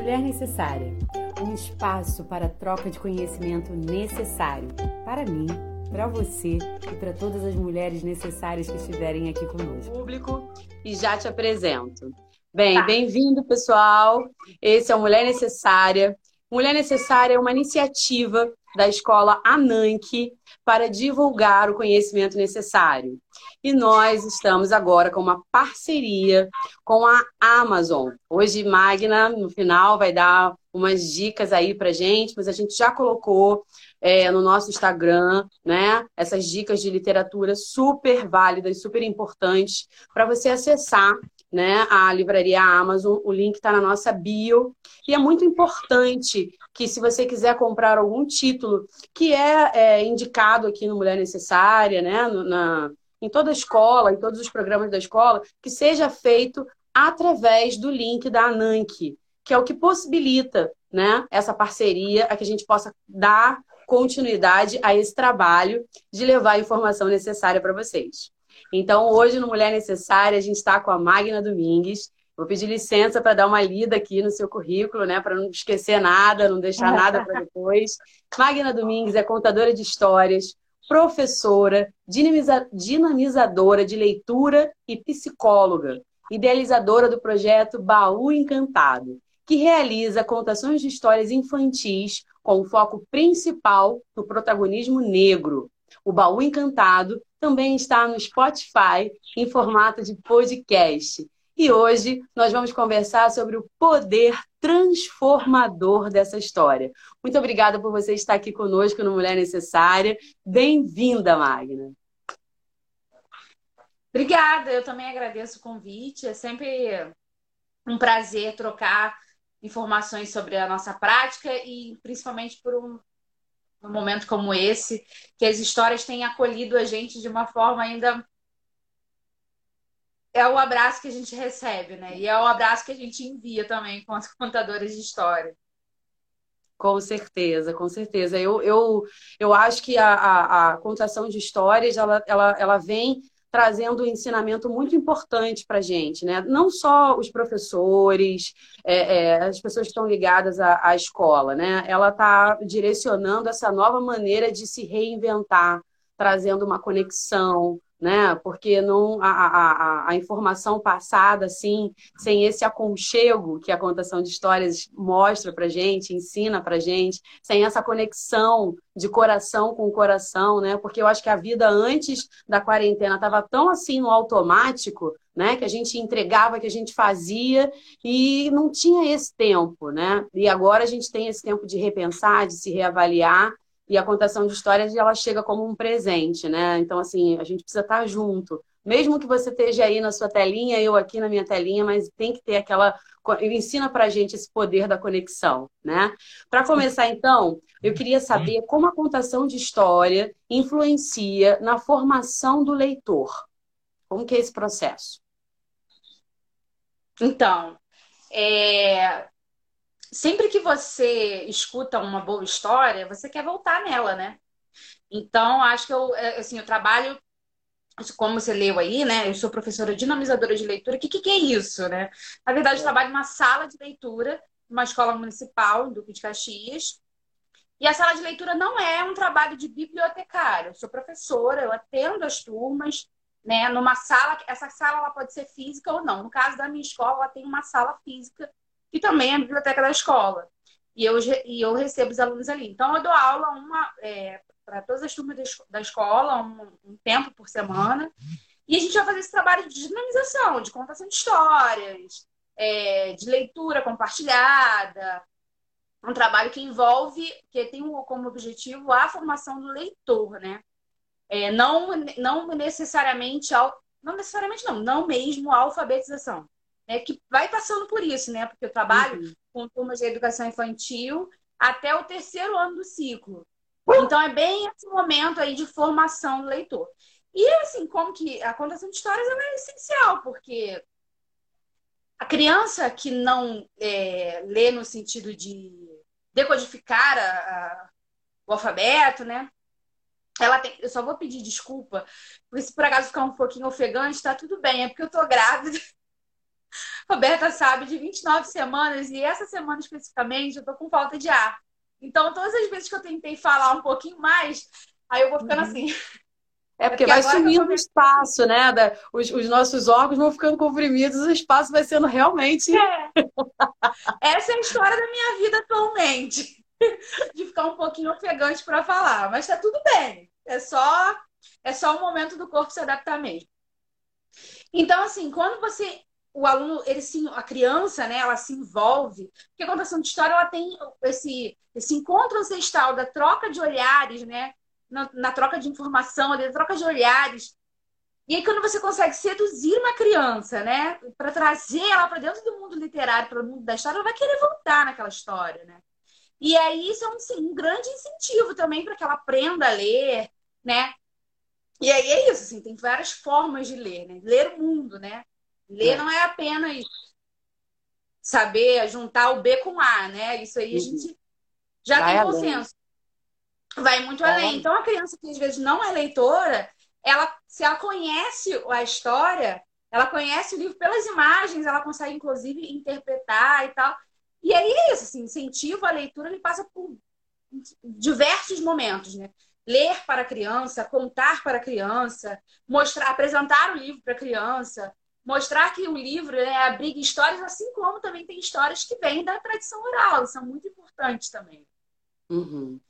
Mulher Necessária um espaço para troca de conhecimento necessário para mim, para você e para todas as mulheres necessárias que estiverem aqui conosco. Público e já te apresento. Bem, tá. bem-vindo, pessoal. Esse é o Mulher Necessária. Mulher Necessária é uma iniciativa da escola Ananke para divulgar o conhecimento necessário. E nós estamos agora com uma parceria com a Amazon. Hoje, Magna, no final, vai dar umas dicas aí para gente, mas a gente já colocou é, no nosso Instagram, né? Essas dicas de literatura super válidas, super importantes para você acessar né, a livraria Amazon. O link está na nossa bio. E é muito importante que, se você quiser comprar algum título que é, é indicado aqui no Mulher Necessária, né, na, em toda a escola, em todos os programas da escola, que seja feito através do link da Ananke, que é o que possibilita né, essa parceria, a que a gente possa dar continuidade a esse trabalho de levar a informação necessária para vocês. Então, hoje no Mulher Necessária, a gente está com a Magna Domingues. Vou pedir licença para dar uma lida aqui no seu currículo, né? Para não esquecer nada, não deixar nada para depois. Magna Domingues é contadora de histórias, professora, dinamizadora de leitura e psicóloga, idealizadora do projeto Baú Encantado, que realiza contações de histórias infantis com foco principal no protagonismo negro. O Baú Encantado também está no Spotify em formato de podcast. E hoje nós vamos conversar sobre o poder transformador dessa história. Muito obrigada por você estar aqui conosco no Mulher Necessária. Bem-vinda, Magna. Obrigada, eu também agradeço o convite. É sempre um prazer trocar informações sobre a nossa prática e principalmente por um, um momento como esse, que as histórias têm acolhido a gente de uma forma ainda é o abraço que a gente recebe, né? E é o abraço que a gente envia também com as contadoras de história. Com certeza, com certeza. Eu, eu, eu acho que a, a, a contação de histórias ela, ela, ela vem trazendo um ensinamento muito importante para a gente, né? Não só os professores, é, é, as pessoas que estão ligadas à, à escola, né? Ela está direcionando essa nova maneira de se reinventar, trazendo uma conexão, né? Porque não a, a, a, informação passada, assim, sem esse aconchego que a contação de histórias mostra para gente, ensina para gente, sem essa conexão de coração com coração, né? Porque eu acho que a vida antes da quarentena estava tão assim no automático, né? Que a gente entregava, que a gente fazia e não tinha esse tempo, né? E agora a gente tem esse tempo de repensar, de se reavaliar e a contação de histórias, ela chega como um presente, né? Então, assim, a gente precisa estar junto. Mesmo que você esteja aí na sua telinha, eu aqui na minha telinha, mas tem que ter aquela. Ensina pra gente esse poder da conexão, né? Para começar, então, eu queria saber como a contação de história influencia na formação do leitor. Como que é esse processo? Então, é, sempre que você escuta uma boa história, você quer voltar nela, né? Então, acho que eu, é, assim, eu trabalho, como você leu aí, né? Eu sou professora dinamizadora de leitura. O que, que, que é isso, né? Na verdade, eu trabalho numa sala de leitura, numa escola municipal, em Duque de Caxias. E a sala de leitura não é um trabalho de bibliotecário. Eu sou professora, eu atendo as turmas, né? Numa sala, essa sala ela pode ser física ou não. No caso da minha escola, ela tem uma sala física e também a biblioteca da escola. E eu, e eu recebo os alunos ali. Então, eu dou aula uma é, para todas as turmas da escola, um, um, tempo por semana. E a gente vai fazer esse trabalho de dinamização, de contação de histórias, é, de leitura compartilhada. Um trabalho que envolve, que tem como objetivo a formação do leitor, né? É, não, não necessariamente, não necessariamente não, não mesmo a alfabetização né, que vai passando por isso, né? Porque eu trabalho uhum. com turmas de educação infantil até o terceiro ano do ciclo. Então é bem esse momento aí de formação do leitor. E assim, como que a contação de histórias é essencial, porque a criança que não é, lê no sentido de decodificar a, a, o alfabeto, né? Ela tem, eu só vou pedir desculpa, porque se por acaso ficar um pouquinho ofegante, tá tudo bem, é porque eu tô grávida Roberta sabe, de 29 semanas, e essa semana especificamente eu tô com falta de ar. Então, todas as vezes que eu tentei falar um pouquinho mais, aí eu vou ficando uhum. assim. É porque, porque vai sumindo o espaço, né? Os, os, nossos órgãos vão ficando comprimidos, o espaço vai sendo realmente. É. Essa é a história da minha vida atualmente. De ficar um pouquinho ofegante para falar. Mas tá tudo bem. É só, é só o momento do corpo se adaptar mesmo. Então, assim, quando você. O aluno, ele se, a criança, né, ela se envolve. Porque a contação de história, ela tem esse, esse encontro ancestral da troca de olhares, né? na, na troca de informação, na troca de olhares. E aí, quando você consegue seduzir uma criança, né, para trazer ela para dentro do mundo literário, para o mundo da história, ela vai querer voltar naquela história, né? E aí, isso é um, sim, um grande incentivo também para que ela aprenda a ler, né? E aí é isso, assim, tem várias formas de ler, né? Ler o mundo, né? Ler é. não é apenas saber juntar o B com A, né? Isso aí a uhum. gente já vai tem consenso vai muito é. além. Então, a criança que às vezes não é leitora, ela, se ela conhece a história, ela conhece o livro pelas imagens, ela consegue, inclusive, interpretar e tal. E aí é isso, assim, incentivo à leitura, ele passa por diversos momentos, né? Ler para a criança, contar para a criança, mostrar, apresentar o livro para a criança, mostrar que o livro né, abriga histórias, assim como também tem histórias que vêm da tradição oral, são muito importantes também. Uhum.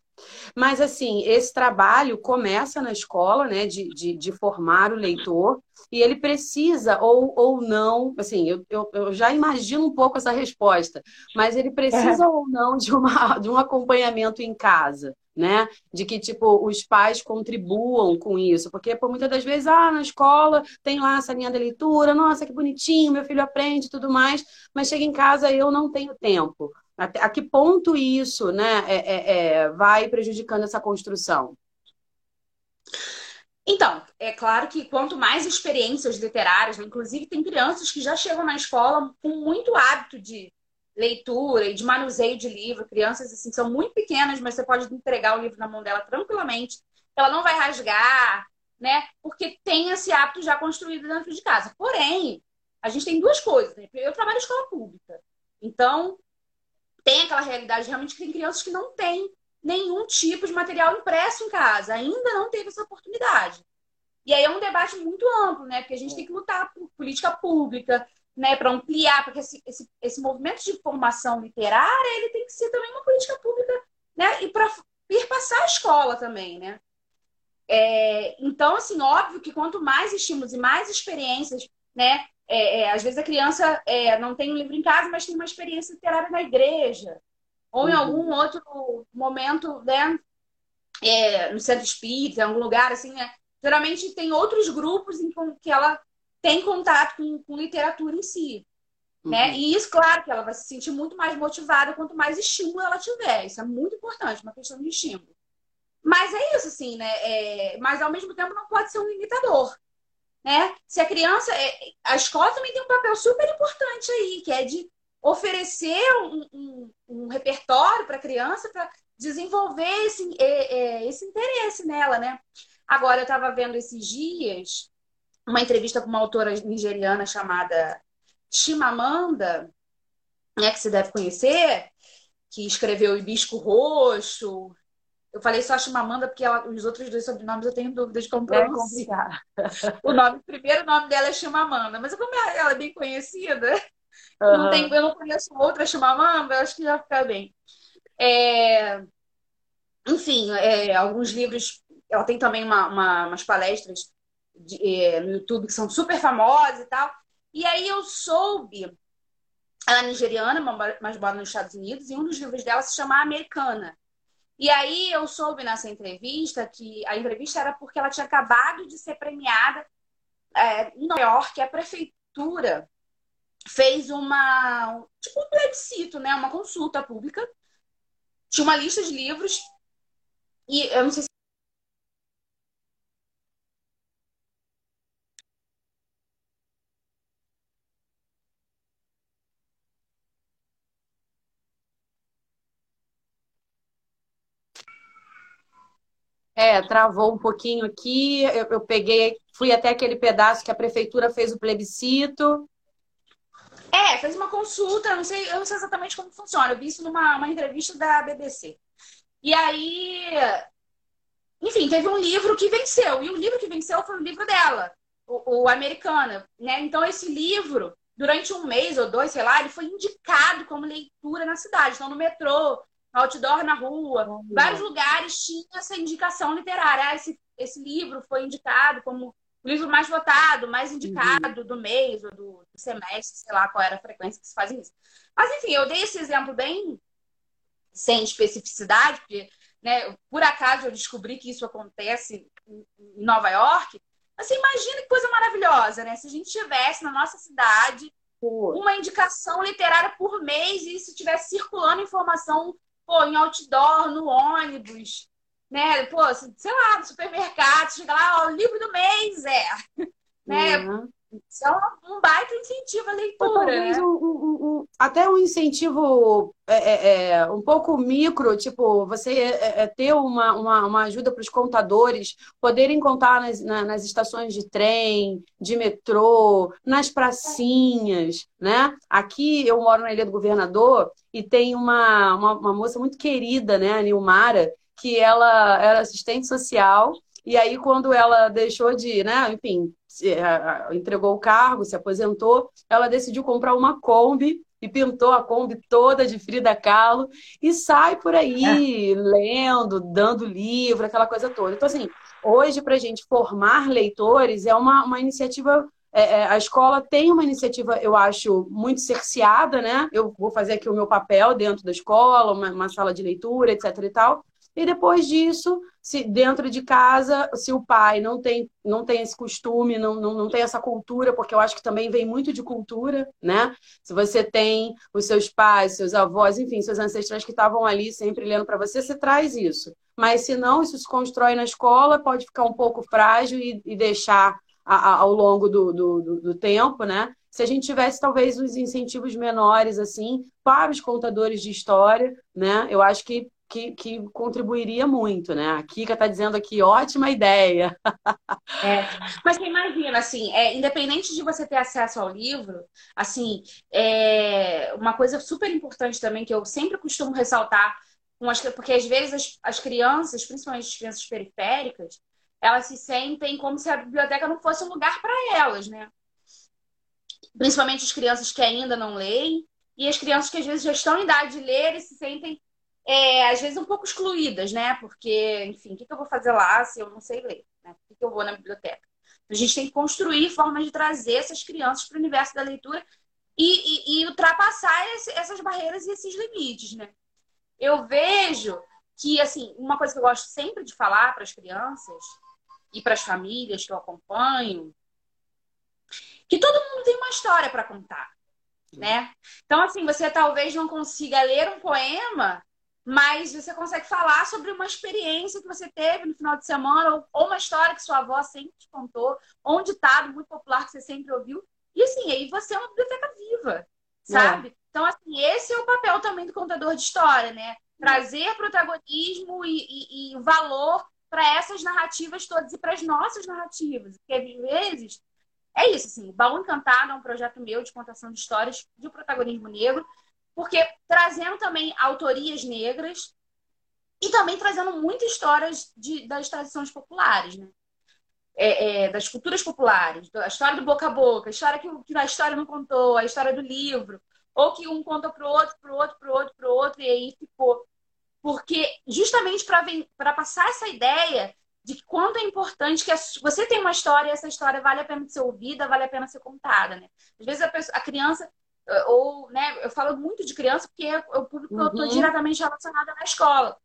Mas, assim, esse trabalho começa na escola, né, de, de, de formar o leitor, e ele precisa, ou, ou não, assim, eu, eu, eu já imagino um pouco essa resposta, mas ele precisa é. ou não de, uma, de um acompanhamento em casa, né? De que, tipo, os pais contribuam com isso, porque por muitas das vezes, ah, na escola tem lá essa linha da leitura, nossa, que bonitinho, meu filho aprende e tudo mais, mas chega em casa eu não tenho tempo. A que ponto isso né, é, é, é, vai prejudicando essa construção? Então, é claro que quanto mais experiências literárias, né, inclusive tem crianças que já chegam na escola com muito hábito de leitura e de manuseio de livro. Crianças assim são muito pequenas, mas você pode entregar o livro na mão dela tranquilamente. Ela não vai rasgar, né? Porque tem esse hábito já construído dentro de casa. Porém, a gente tem duas coisas. Né? Eu trabalho em escola pública. Então, tem aquela realidade realmente que tem crianças que não têm nenhum tipo de material impresso em casa, ainda não teve essa oportunidade. E aí é um debate muito amplo, né? Porque a gente tem que lutar por política pública, né? Para ampliar, porque esse, esse, esse movimento de formação literária ele tem que ser também uma política pública, né? E para ir passar a escola também, né? É, então, assim, óbvio que quanto mais estímulos e mais experiências, né, é, é, às vezes a criança é, não tem um livro em casa, mas tem uma experiência literária na igreja. Ou em uhum. algum outro momento, né? É, no centro espírita, em algum lugar, assim, né? Geralmente tem outros grupos em que ela tem contato com, com literatura em si. Né? Uhum. E isso, claro, que ela vai se sentir muito mais motivada quanto mais estímulo ela tiver. Isso é muito importante, uma questão de estímulo. Mas é isso, assim, né? É... Mas ao mesmo tempo não pode ser um limitador né? Se a criança. É, a escola também tem um papel super importante aí, que é de oferecer um, um, um repertório para a criança para desenvolver esse, é, é, esse interesse nela, né? Agora, eu estava vendo esses dias uma entrevista com uma autora nigeriana chamada Chimamanda, né, que você deve conhecer, que escreveu Hibisco Roxo, eu falei só Chimamanda porque ela, os outros dois sobrenomes eu tenho dúvidas de como é pronunciar. o nome, o primeiro nome dela é Chimamanda, mas como ela é bem conhecida, uhum. não tem, eu não conheço outra Chimamanda, acho que já fica bem. É, enfim, é, alguns livros. Ela tem também uma, uma, umas palestras de, é, no YouTube que são super famosas e tal. E aí eu soube, ela é nigeriana, mas mora nos Estados Unidos, e um dos livros dela se chama Americana. E aí eu soube nessa entrevista que a entrevista era porque ela tinha acabado de ser premiada é, em Nova York, a prefeitura fez uma tipo um plebiscito, né, uma consulta pública. Tinha uma lista de livros e eu não sei se É, travou um pouquinho aqui. Eu, eu, peguei, fui até aquele pedaço que a prefeitura fez o plebiscito. É, fez uma consulta, não sei, eu não sei exatamente como funciona. Eu vi isso numa uma entrevista da BBC. E aí, enfim, teve um livro que venceu. E o livro que venceu foi o livro dela, o, o Americana. Né? Então, esse livro, durante um mês ou dois, sei lá, ele foi indicado como leitura na cidade. Então, no metrô, outdoor na rua, vários lugares tinha essa indicação literária. Ah, esse, esse livro foi indicado como o livro mais votado, mais indicado uhum. do mês ou do, do, semestre, sei lá qual era a frequência que se fazia isso. Mas, enfim, eu dei esse exemplo bem sem especificidade, porque, né, por acaso eu descobri que isso acontece em Nova York. Assim, imagina que coisa maravilhosa, né? Se a gente tivesse na nossa cidade uma indicação literária por mês e se tivesse circulando informação pô, em outdoor, no ônibus, né? Pô, sei lá, no supermercado, chega lá, ó, o livro do mês é. Né? Uhum. Isso é um, baita incentivo à leitura. Talvez né? um, um, um, até um incentivo é, é, é, um pouco micro, tipo, você é, é ter uma, uma, uma ajuda para os contadores poderem contar nas, na, nas estações de trem, de metrô, nas pracinhas, né? Aqui eu moro na Ilha do Governador e tem uma, uma, uma moça muito querida, né, a Nilmara, que ela era assistente social, e aí quando ela deixou de, né, enfim, entregou o cargo, se aposentou, ela decidiu comprar uma Kombi e pintou a Kombi toda de Frida Kahlo e sai por aí é. lendo, dando livro, aquela coisa toda. Então, assim, hoje, para a gente formar leitores, é uma, uma iniciativa é, é, a escola tem uma iniciativa, eu acho, muito cerceada, né? Eu vou fazer aqui o meu papel dentro da escola, uma, uma sala de leitura, etc e tal. E depois disso, se dentro de casa, se o pai não tem, não tem esse costume, não, não, não tem essa cultura, porque eu acho que também vem muito de cultura, né? Se você tem os seus pais, seus avós, enfim, seus ancestrais que estavam ali sempre lendo para você, você traz isso. Mas se não, isso se constrói na escola, pode ficar um pouco frágil e, e deixar a, a, ao longo do, do, do, do tempo, né? se a gente tivesse talvez os incentivos menores assim para os contadores de história, né? Eu acho que que, que contribuiria muito, né? A Kika está dizendo aqui, ótima ideia. É, mas você imagina, assim, é, independente de você ter acesso ao livro, assim, é, uma coisa super importante também que eu sempre costumo ressaltar, porque às vezes as, as crianças, principalmente as crianças periféricas, elas se sentem como se a biblioteca não fosse um lugar para elas, né? Principalmente as crianças que ainda não leem e as crianças que às vezes já estão em idade de ler e se sentem é, às vezes um pouco excluídas, né? Porque, enfim, o que, eu vou fazer lá se eu não sei ler? Né? Por que, eu vou na biblioteca? A gente tem que construir formas de trazer essas crianças para o universo da leitura e, e, e ultrapassar esse, essas barreiras e esses limites, né? Eu vejo que, assim, uma coisa que eu gosto sempre de falar para as crianças e para as famílias que eu acompanho, que todo mundo tem uma história para contar, né? Então, assim, você talvez não consiga ler um poema mas você consegue falar sobre uma experiência que você teve no final de semana, ou, ou uma história que sua avó sempre te contou, ou um ditado muito popular que você sempre ouviu. E assim, aí você é uma biblioteca viva, sabe? É. Então, assim, esse é o papel também do contador de história, né? Trazer protagonismo e, e, e valor para essas narrativas todas e para as nossas narrativas. Porque às vezes é isso, assim, Baú Encantado é um projeto meu de contação de histórias de protagonismo negro porque trazendo também autorias negras e também trazendo muitas histórias de, das tradições populares, né? É, é, das culturas populares, a história do boca a boca, a história que, que a história não contou, a história do livro, ou que um conta para o outro, para o outro, para o outro, para o outro, e aí ficou. Porque justamente para passar essa ideia de quanto é importante que você tem uma história e essa história vale a pena ser ouvida, vale a pena ser contada, né? Às vezes a, pessoa, a criança ou, né, eu falo muito de criança porque é o público uhum. que eu estou diretamente relacionada na escola.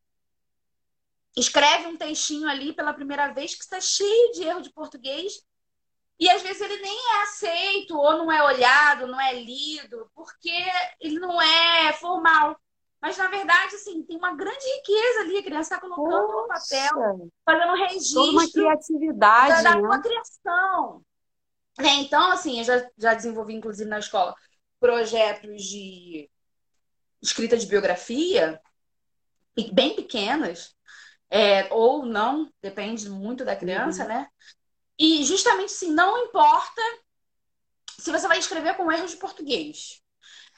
Escreve um textinho ali pela primeira vez que está cheio de erro de português e às vezes ele nem é aceito, ou não é olhado, não é lido, porque ele não é formal. Mas, na verdade, assim, tem uma grande riqueza ali. A criança está colocando Poxa, no papel, fazendo um registro. Toda uma criatividade. Da, da né? criação. É, então, assim, eu já, já desenvolvi, inclusive, na escola, projetos de escrita de biografia, bem pequenas, é, ou não, depende muito da criança, uhum. né? E justamente assim, não importa se você vai escrever com erros de português.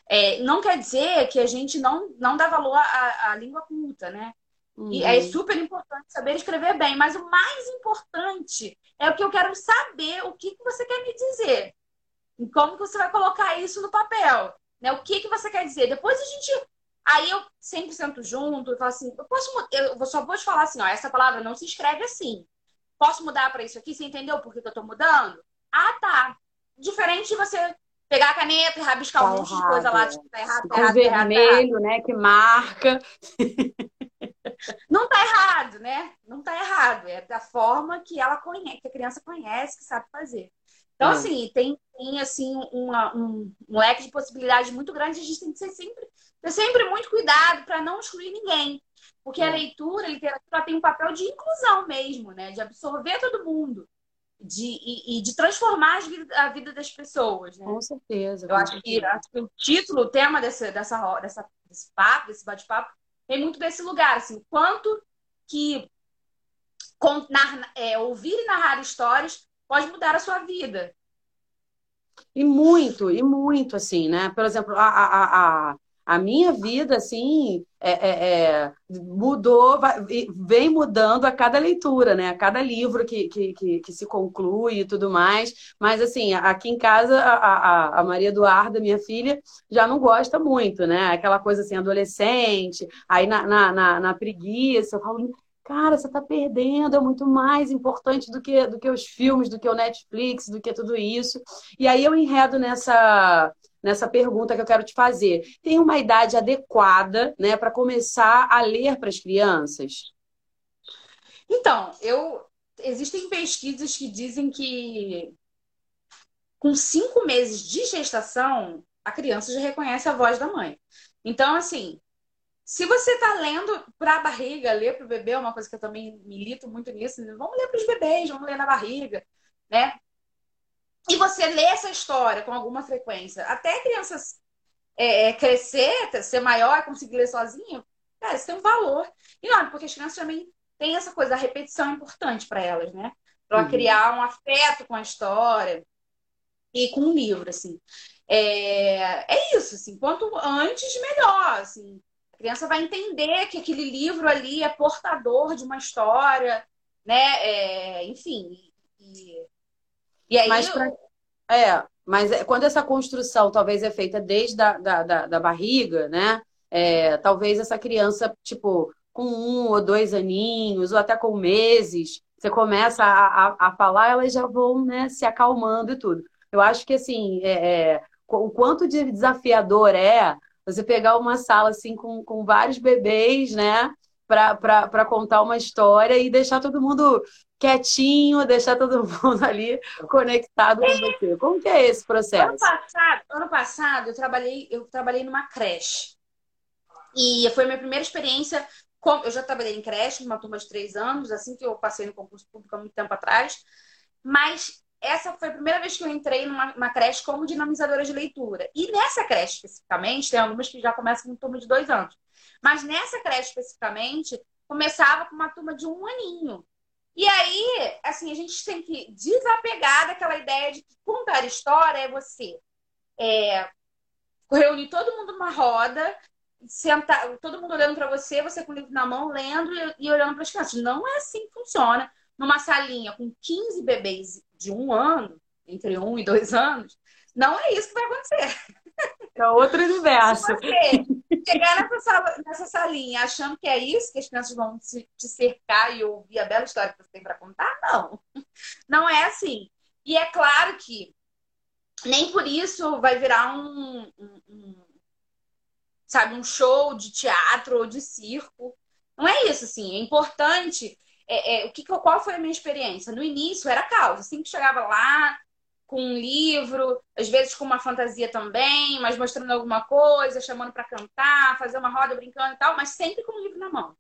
É, não quer dizer que a gente não, não dá valor à, à língua culta, né? Uhum. E é super importante saber escrever bem, mas o mais importante é o que eu quero saber, o que, que você quer me dizer. E como que você vai colocar isso no papel? Né? O que, que você quer dizer? Depois a gente. Aí eu sempre sento junto e falo assim: eu posso. Eu só vou te falar assim: ó, essa palavra não se escreve assim. Posso mudar para isso aqui? Você entendeu por que, que eu estou mudando? Ah, tá. Diferente de você pegar a caneta e rabiscar tá um monte de coisa lá, tipo, tá errado, tá errado, tá errado, vermelho, tá errado. né, que marca. Não tá errado, né? Não tá errado. É da forma que ela conhece, que a criança conhece, que sabe fazer. Então, é. assim, tem, tem assim, uma, um, um, leque de possibilidades muito grande. A gente tem que ser sempre, ter sempre muito cuidado para não excluir ninguém. Porque é. a leitura, a literatura tem um papel de inclusão mesmo, né? De absorver todo mundo. De, e, e de transformar a vida das pessoas. Né? Com certeza. Eu acho, Que, acho que o título, o tema desse, dessa, dessa, desse papo, desse bate-papo, vem muito desse lugar, assim, quanto que é, ouvir e narrar histórias pode mudar a sua vida. E muito, e muito, assim, né? Por exemplo, a, a, a, a minha vida, assim, é, é, é, mudou, vai, vem mudando a cada leitura, né? A cada livro que, que, que, que, se conclui e tudo mais. Mas, assim, aqui em casa, a, a, a, Maria Eduarda, minha filha, já não gosta muito, né? Aquela coisa assim, adolescente, aí na, na, na, na preguiça, eu falo, cara, você está perdendo, é muito mais importante do que, do que os filmes, do que o Netflix, do que tudo isso. E aí eu enredo nessa nessa pergunta que eu quero te fazer. Tem uma idade adequada, né, para começar a ler para as crianças? Então, eu existem pesquisas que dizem que com cinco meses de gestação a criança já reconhece a voz da mãe. Então, assim, se você está lendo para a barriga, ler para o bebê é uma coisa que eu também milito muito nisso. Né? Vamos ler para os bebês, vamos ler na barriga, né? e você lê essa história com alguma frequência, até crianças é, é crescer, ser maior, conseguir ler sozinho, cara, isso tem um valor. E não, porque as crianças também têm essa coisa, a repetição é importante para elas, né? Para uhum. criar um afeto com a história e com o livro, assim. É, é isso, assim, quanto antes, melhor, assim. A criança vai entender que aquele livro ali é portador de uma história, né? É, enfim, e, e aí. Mas pra... É, mas é, quando essa construção talvez é feita desde a, da, da, da barriga, né? É, talvez essa criança, tipo, com um ou dois aninhos, ou até com meses, você começa a, a, a falar, elas já vão né, se acalmando e tudo. Eu acho que, assim, é, é, o quanto de desafiador é você pegar uma sala, assim, com, com vários bebês, né? para contar uma história e deixar todo mundo quietinho, deixar todo mundo ali conectado com você. Como que é esse processo? Ano passado, ano passado eu trabalhei, eu trabalhei numa creche. E foi a minha primeira experiência. Com, eu já trabalhei em creche, numa turma de três anos, assim que eu passei no concurso público há muito tempo atrás. Mas essa foi a primeira vez que eu entrei numa creche como dinamizadora de leitura. E nessa creche especificamente, tem algumas que já começam com turma de dois anos. Mas nessa creche especificamente, começava com uma turma de um aninho. E aí, assim, a gente tem que desapegar daquela ideia de que contar história é você é, reunir todo mundo numa roda, sentar, todo mundo olhando para você, você com o livro na mão, lendo e, e olhando para as crianças. Não é assim que funciona. Numa salinha com 15 bebês de um ano, entre um e dois anos, não é isso que vai acontecer. É outro universo. Se você chegar nessa, sala, nessa salinha achando que é isso, que as crianças vão te, te cercar e ouvir a bela história que você tem para contar, não. Não é assim. E é claro que nem por isso vai virar um, um, um sabe, um show de teatro ou de circo. Não é isso, assim. É importante. É, é, o que, qual foi a minha experiência? No início era causa. Assim que chegava lá, com um livro, às vezes com uma fantasia também, mas mostrando alguma coisa, chamando para cantar, fazer uma roda brincando e tal, mas sempre com o livro na mão.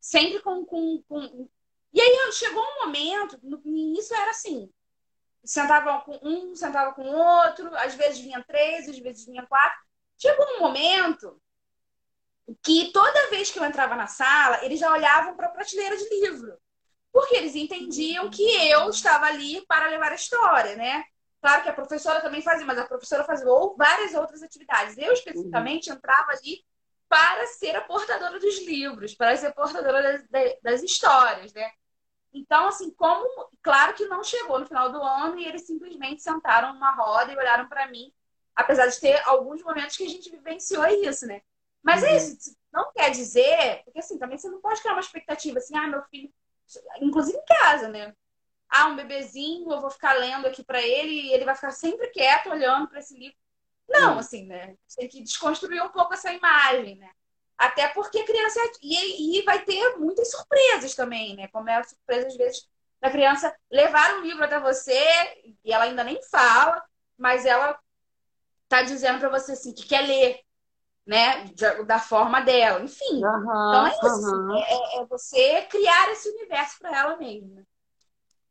Sempre com, com, com... E aí chegou um momento, no início era assim, sentava com um, sentava com outro, às vezes vinha três, às vezes vinha quatro. Chegou um momento que toda vez que eu entrava na sala, eles já olhavam para a prateleira de livro porque eles entendiam que eu estava ali para levar a história, né? Claro que a professora também fazia, mas a professora fazia ou várias outras atividades. Eu, especificamente, uhum. entrava ali para ser a portadora dos livros, para ser a portadora das, das, histórias, né? Então, assim, como. Claro que não chegou no final do ano e eles simplesmente sentaram numa roda e olharam para mim, apesar de ter alguns momentos que a gente vivenciou isso, né? Mas é uhum. isso, não quer dizer, porque assim, também você não pode criar uma expectativa assim, ah, meu filho, inclusive em casa, né? Ah, um bebezinho, eu vou ficar lendo aqui para ele e ele vai ficar sempre quieto olhando para esse livro. Não, hum. assim, né? Tem que desconstruir um pouco essa imagem, né? Até porque a criança. E, e vai ter muitas surpresas também, né? Como é a surpresa, às vezes, da criança levar um livro até você e ela ainda nem fala, mas ela tá dizendo para você assim que quer ler, né? Da forma dela. Enfim. Uhum, então é isso. Uhum. É, é, você criar esse universo para ela mesma.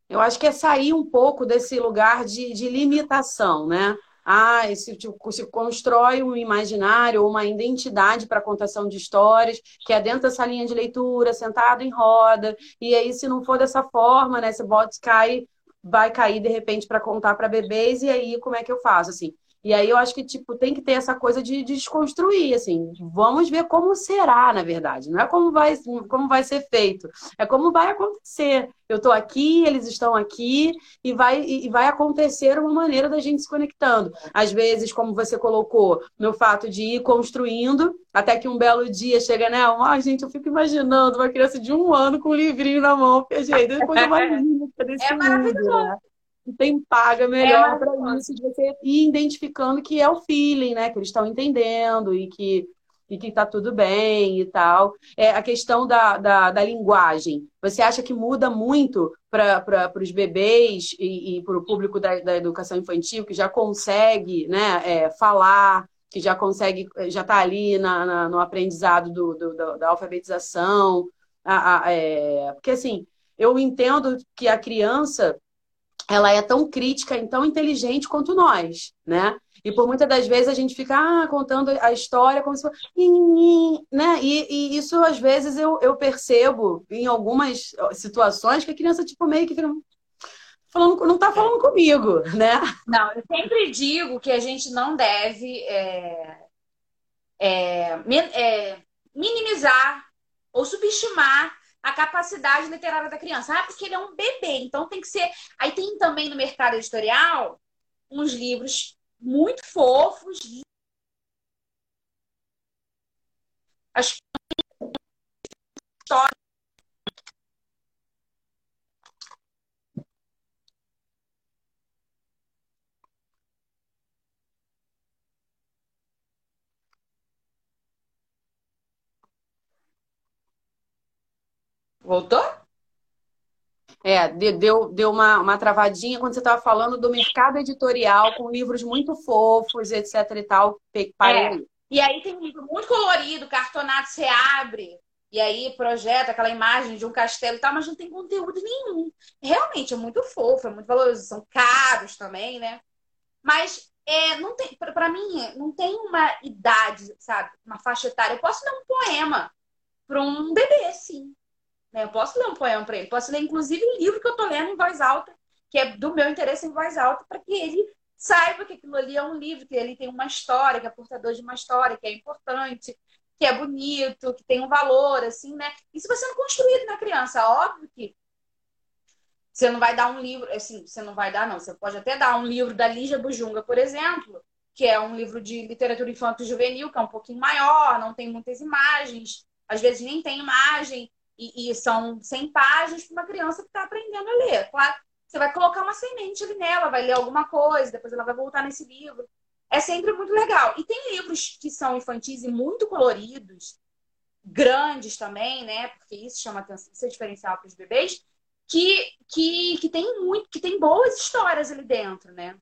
Eu acho que é sair um pouco desse lugar de, de limitação, né? Ah, se, tipo, se constrói um imaginário ou uma identidade para contação de histórias, que é dentro dessa linha de leitura, sentado em roda, e aí, se não for dessa forma, né, esse bot cai, vai cair de repente para contar para bebês, e aí como é que eu faço? Assim, e aí eu acho que, tipo, tem que ter essa coisa de, de desconstruir, assim. Vamos ver como será, na verdade. Não é como vai, como vai ser feito. É como vai acontecer. Eu estou aqui, eles estão aqui, e vai, e vai acontecer uma maneira da gente se conectando. Às vezes, como você colocou, no fato de ir construindo, até que um belo dia chega, né? Ai, gente, eu fico imaginando uma criança de um ano com um livrinho na mão, porque, gente, depois eu imagino é maravilhoso. Né? Tem paga melhor é para isso, de você ir identificando que é o feeling, né? Que eles estão entendendo e que e que está tudo bem e tal. É a questão da, da, da linguagem. Você acha que muda muito para os bebês e, e para o público da, da educação infantil que já consegue né, é, falar, que já consegue, já está ali na, na, no aprendizado do, do, da alfabetização? A, a, é, porque assim, eu entendo que a criança ela é tão crítica e tão inteligente quanto nós, né? E por muitas das vezes a gente fica ah, contando a história como se fosse. Né? E, e, isso, às vezes, eu, eu percebo em algumas situações que a criança, tipo, meio que. Falando, não está falando comigo, né? Não, eu sempre digo que a gente não deve é, é, é, minimizar ou subestimar a capacidade literária da criança. Ah, porque ele é um bebê, então tem que ser. Aí tem também no mercado editorial uns livros muito fofos. As histórias Voltou? É, deu, deu uma, uma travadinha quando você estava falando do mercado editorial com livros muito fofos, etc e tal. Parei. É. E aí tem um livro muito colorido, cartonado, você abre, e aí projeta aquela imagem de um castelo e tal, mas não tem conteúdo nenhum. Realmente é muito fofo, é muito valoroso, são caros também, né? Mas é, não tem, para mim, não tem uma idade, sabe? Uma faixa etária. Eu posso ler um poema para um bebê, sim. Né? Eu posso ler um poema para ele, posso ler inclusive um livro que eu estou lendo em voz alta, que é do meu interesse em voz alta, para que ele saiba que aquilo ali é um livro, que ele tem uma história, que é portador de uma história, que é importante, que é bonito, que tem um valor, assim, né? Isso vai sendo construído na criança. Óbvio que você não vai dar um livro, assim, você não vai dar, não. Você pode até dar um livro da Lígia Bujunga, por exemplo, que é um livro de literatura infanto-juvenil, que é um pouquinho maior, não tem muitas imagens, às vezes nem tem imagem, e, e são 100 páginas para uma criança que está aprendendo a ler. Claro, você vai colocar uma semente ali nela, vai ler alguma coisa, depois ela vai voltar nesse livro. É sempre muito legal. E tem livros que são infantis e muito coloridos, grandes também, né? Porque isso chama atenção, isso é diferencial para os bebês, que, que, que tem muito, que tem boas histórias ali dentro, né?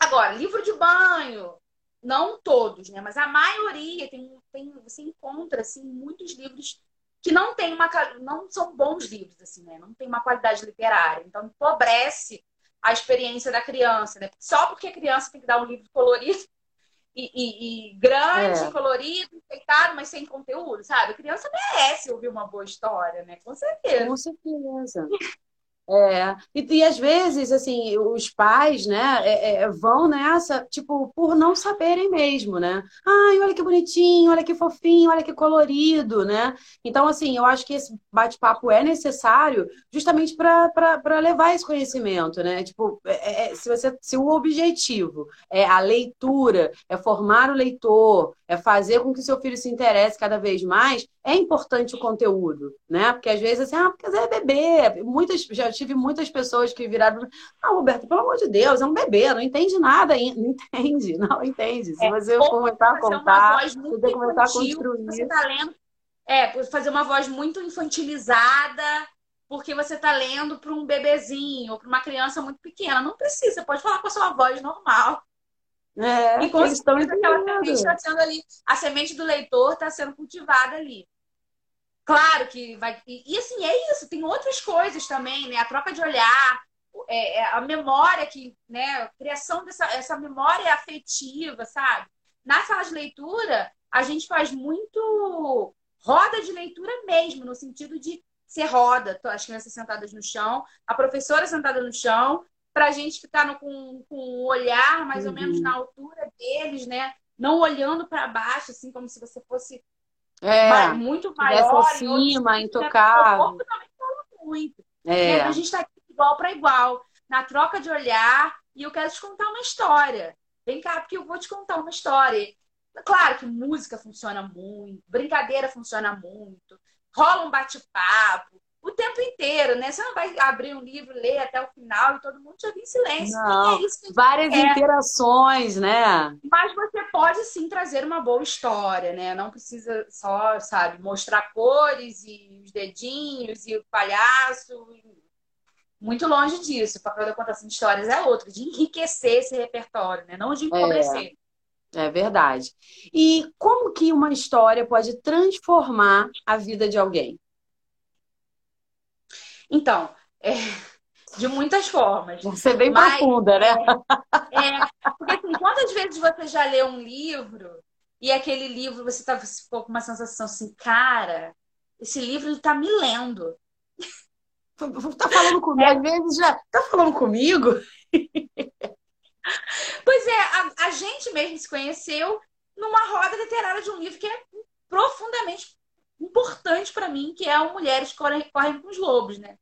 Agora, livro de banho, não todos, né? Mas a maioria tem, tem você encontra assim muitos livros que não tem uma não são bons livros assim, né? Não tem uma qualidade literária, então empobrece a experiência da criança, né? Só porque a criança tem que dar um livro colorido e, e, e grande, é. colorido, enfeitado, mas sem conteúdo, sabe? A criança merece ouvir uma boa história, né? Com certeza. Com certeza. É, e, e às vezes, assim, os pais, né, é, é, vão nessa, tipo, por não saberem mesmo, né? Ai, olha que bonitinho, olha que fofinho, olha que colorido, né? Então, assim, eu acho que esse bate-papo é necessário justamente para levar esse conhecimento, né? Tipo, é, é, se, você, se o objetivo é a leitura, é formar o leitor, é fazer com que seu filho se interesse cada vez mais, é importante o conteúdo, né? Porque às vezes assim, ah, porque é bebê. Muitas, já tive muitas pessoas que viraram, ah, Roberto, pelo amor de Deus, é um bebê, não entende nada ainda. Não entende, não entende. Se é, você começar a contar, você começar a construir. Você tá lendo, é, fazer uma voz muito infantilizada, porque você tá lendo para um bebezinho ou para uma criança muito pequena. Não precisa, você pode falar com a sua voz normal. É, e com estão aquela semente está sendo ali, a semente do leitor está sendo cultivada ali. Claro que vai. E, e, assim, é isso, tem outras coisas também, né? A troca de olhar, é, é, a memória que, né? A criação dessa essa memória afetiva, sabe? Na sala de leitura, a gente faz muito roda de leitura mesmo, no sentido de ser roda, as crianças sentadas no chão, a professora sentada no chão, para a gente ficar no, com, com o olhar mais uhum. ou menos na altura deles, né? Não olhando para baixo, assim, como se você fosse é, muito maior. acima, intocável. O corpo também fala muito. É. A gente está aqui igual para igual, na troca de olhar, e eu quero te contar uma história. Vem cá, porque eu vou te contar uma história. Claro que música funciona muito, brincadeira funciona muito, rola um bate-papo, o tempo inteiro, né? Você não vai abrir um livro, ler até o final e todo mundo já em silêncio. Não, é várias quer. interações, né? Mas você pode sim trazer uma boa história, né? Não precisa só, sabe, mostrar cores e os dedinhos e o palhaço. Muito longe disso. O papel da contação de histórias é outro, de enriquecer esse repertório, né? Não de empobrecer. É. É verdade. E como que uma história pode transformar a vida de alguém? Então, é, de muitas formas. Você é bem mas, profunda, né? É, porque assim, quantas vezes você já leu um livro e aquele livro você tá, ficou com uma sensação assim, cara, esse livro ele tá me lendo. Tá falando comigo? Às vezes já. Tá falando comigo? Pois é, a, a gente mesmo se conheceu numa roda literária de um livro que é profundamente importante para mim, que é o Mulheres Correm, Correm com os Lobos, né?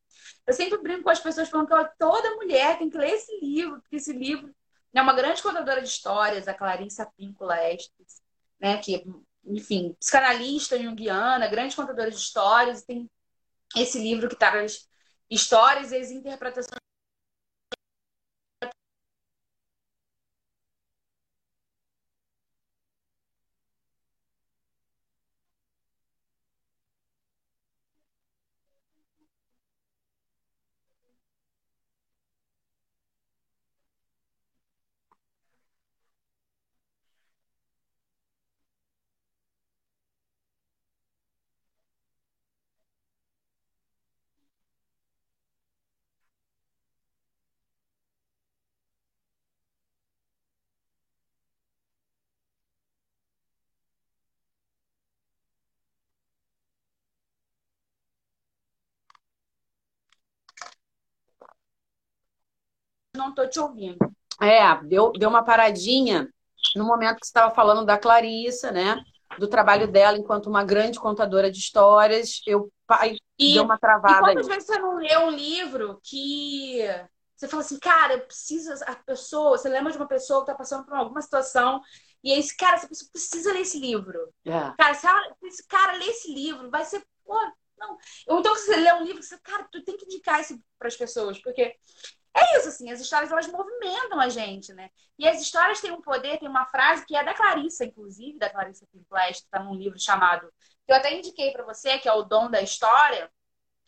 Eu sempre brinco com as pessoas falando que toda mulher tem que ler esse livro, porque esse livro é uma grande contadora de histórias, a Clarissa Píncula Estes, né? Que, enfim, psicanalista junguiana, grande contadora de histórias, tem esse livro que traz histórias e as interpretações não estou te ouvindo. É, deu, deu uma paradinha no momento que você estava falando da Clarissa, né? Do trabalho dela enquanto uma grande contadora de histórias. Eu pai, e, deu uma travada. E quantas vezes você não lê um livro que você fala assim, cara, eu preciso. A pessoa, você lembra de uma pessoa que está passando por alguma situação e aí, esse cara, essa pessoa precisa ler esse livro. É. Cara, se ela, esse cara lê esse livro, vai ser. Pô, não. Ou então você lê um livro, você, cara, tu tem que indicar isso para as pessoas, porque é isso, assim, as histórias elas movimentam a gente, né? E as histórias têm um poder, tem uma frase que é da Clarissa, inclusive, da Clarissa Pinklest, que está num livro chamado, que eu até indiquei para você, que é O Dom da História.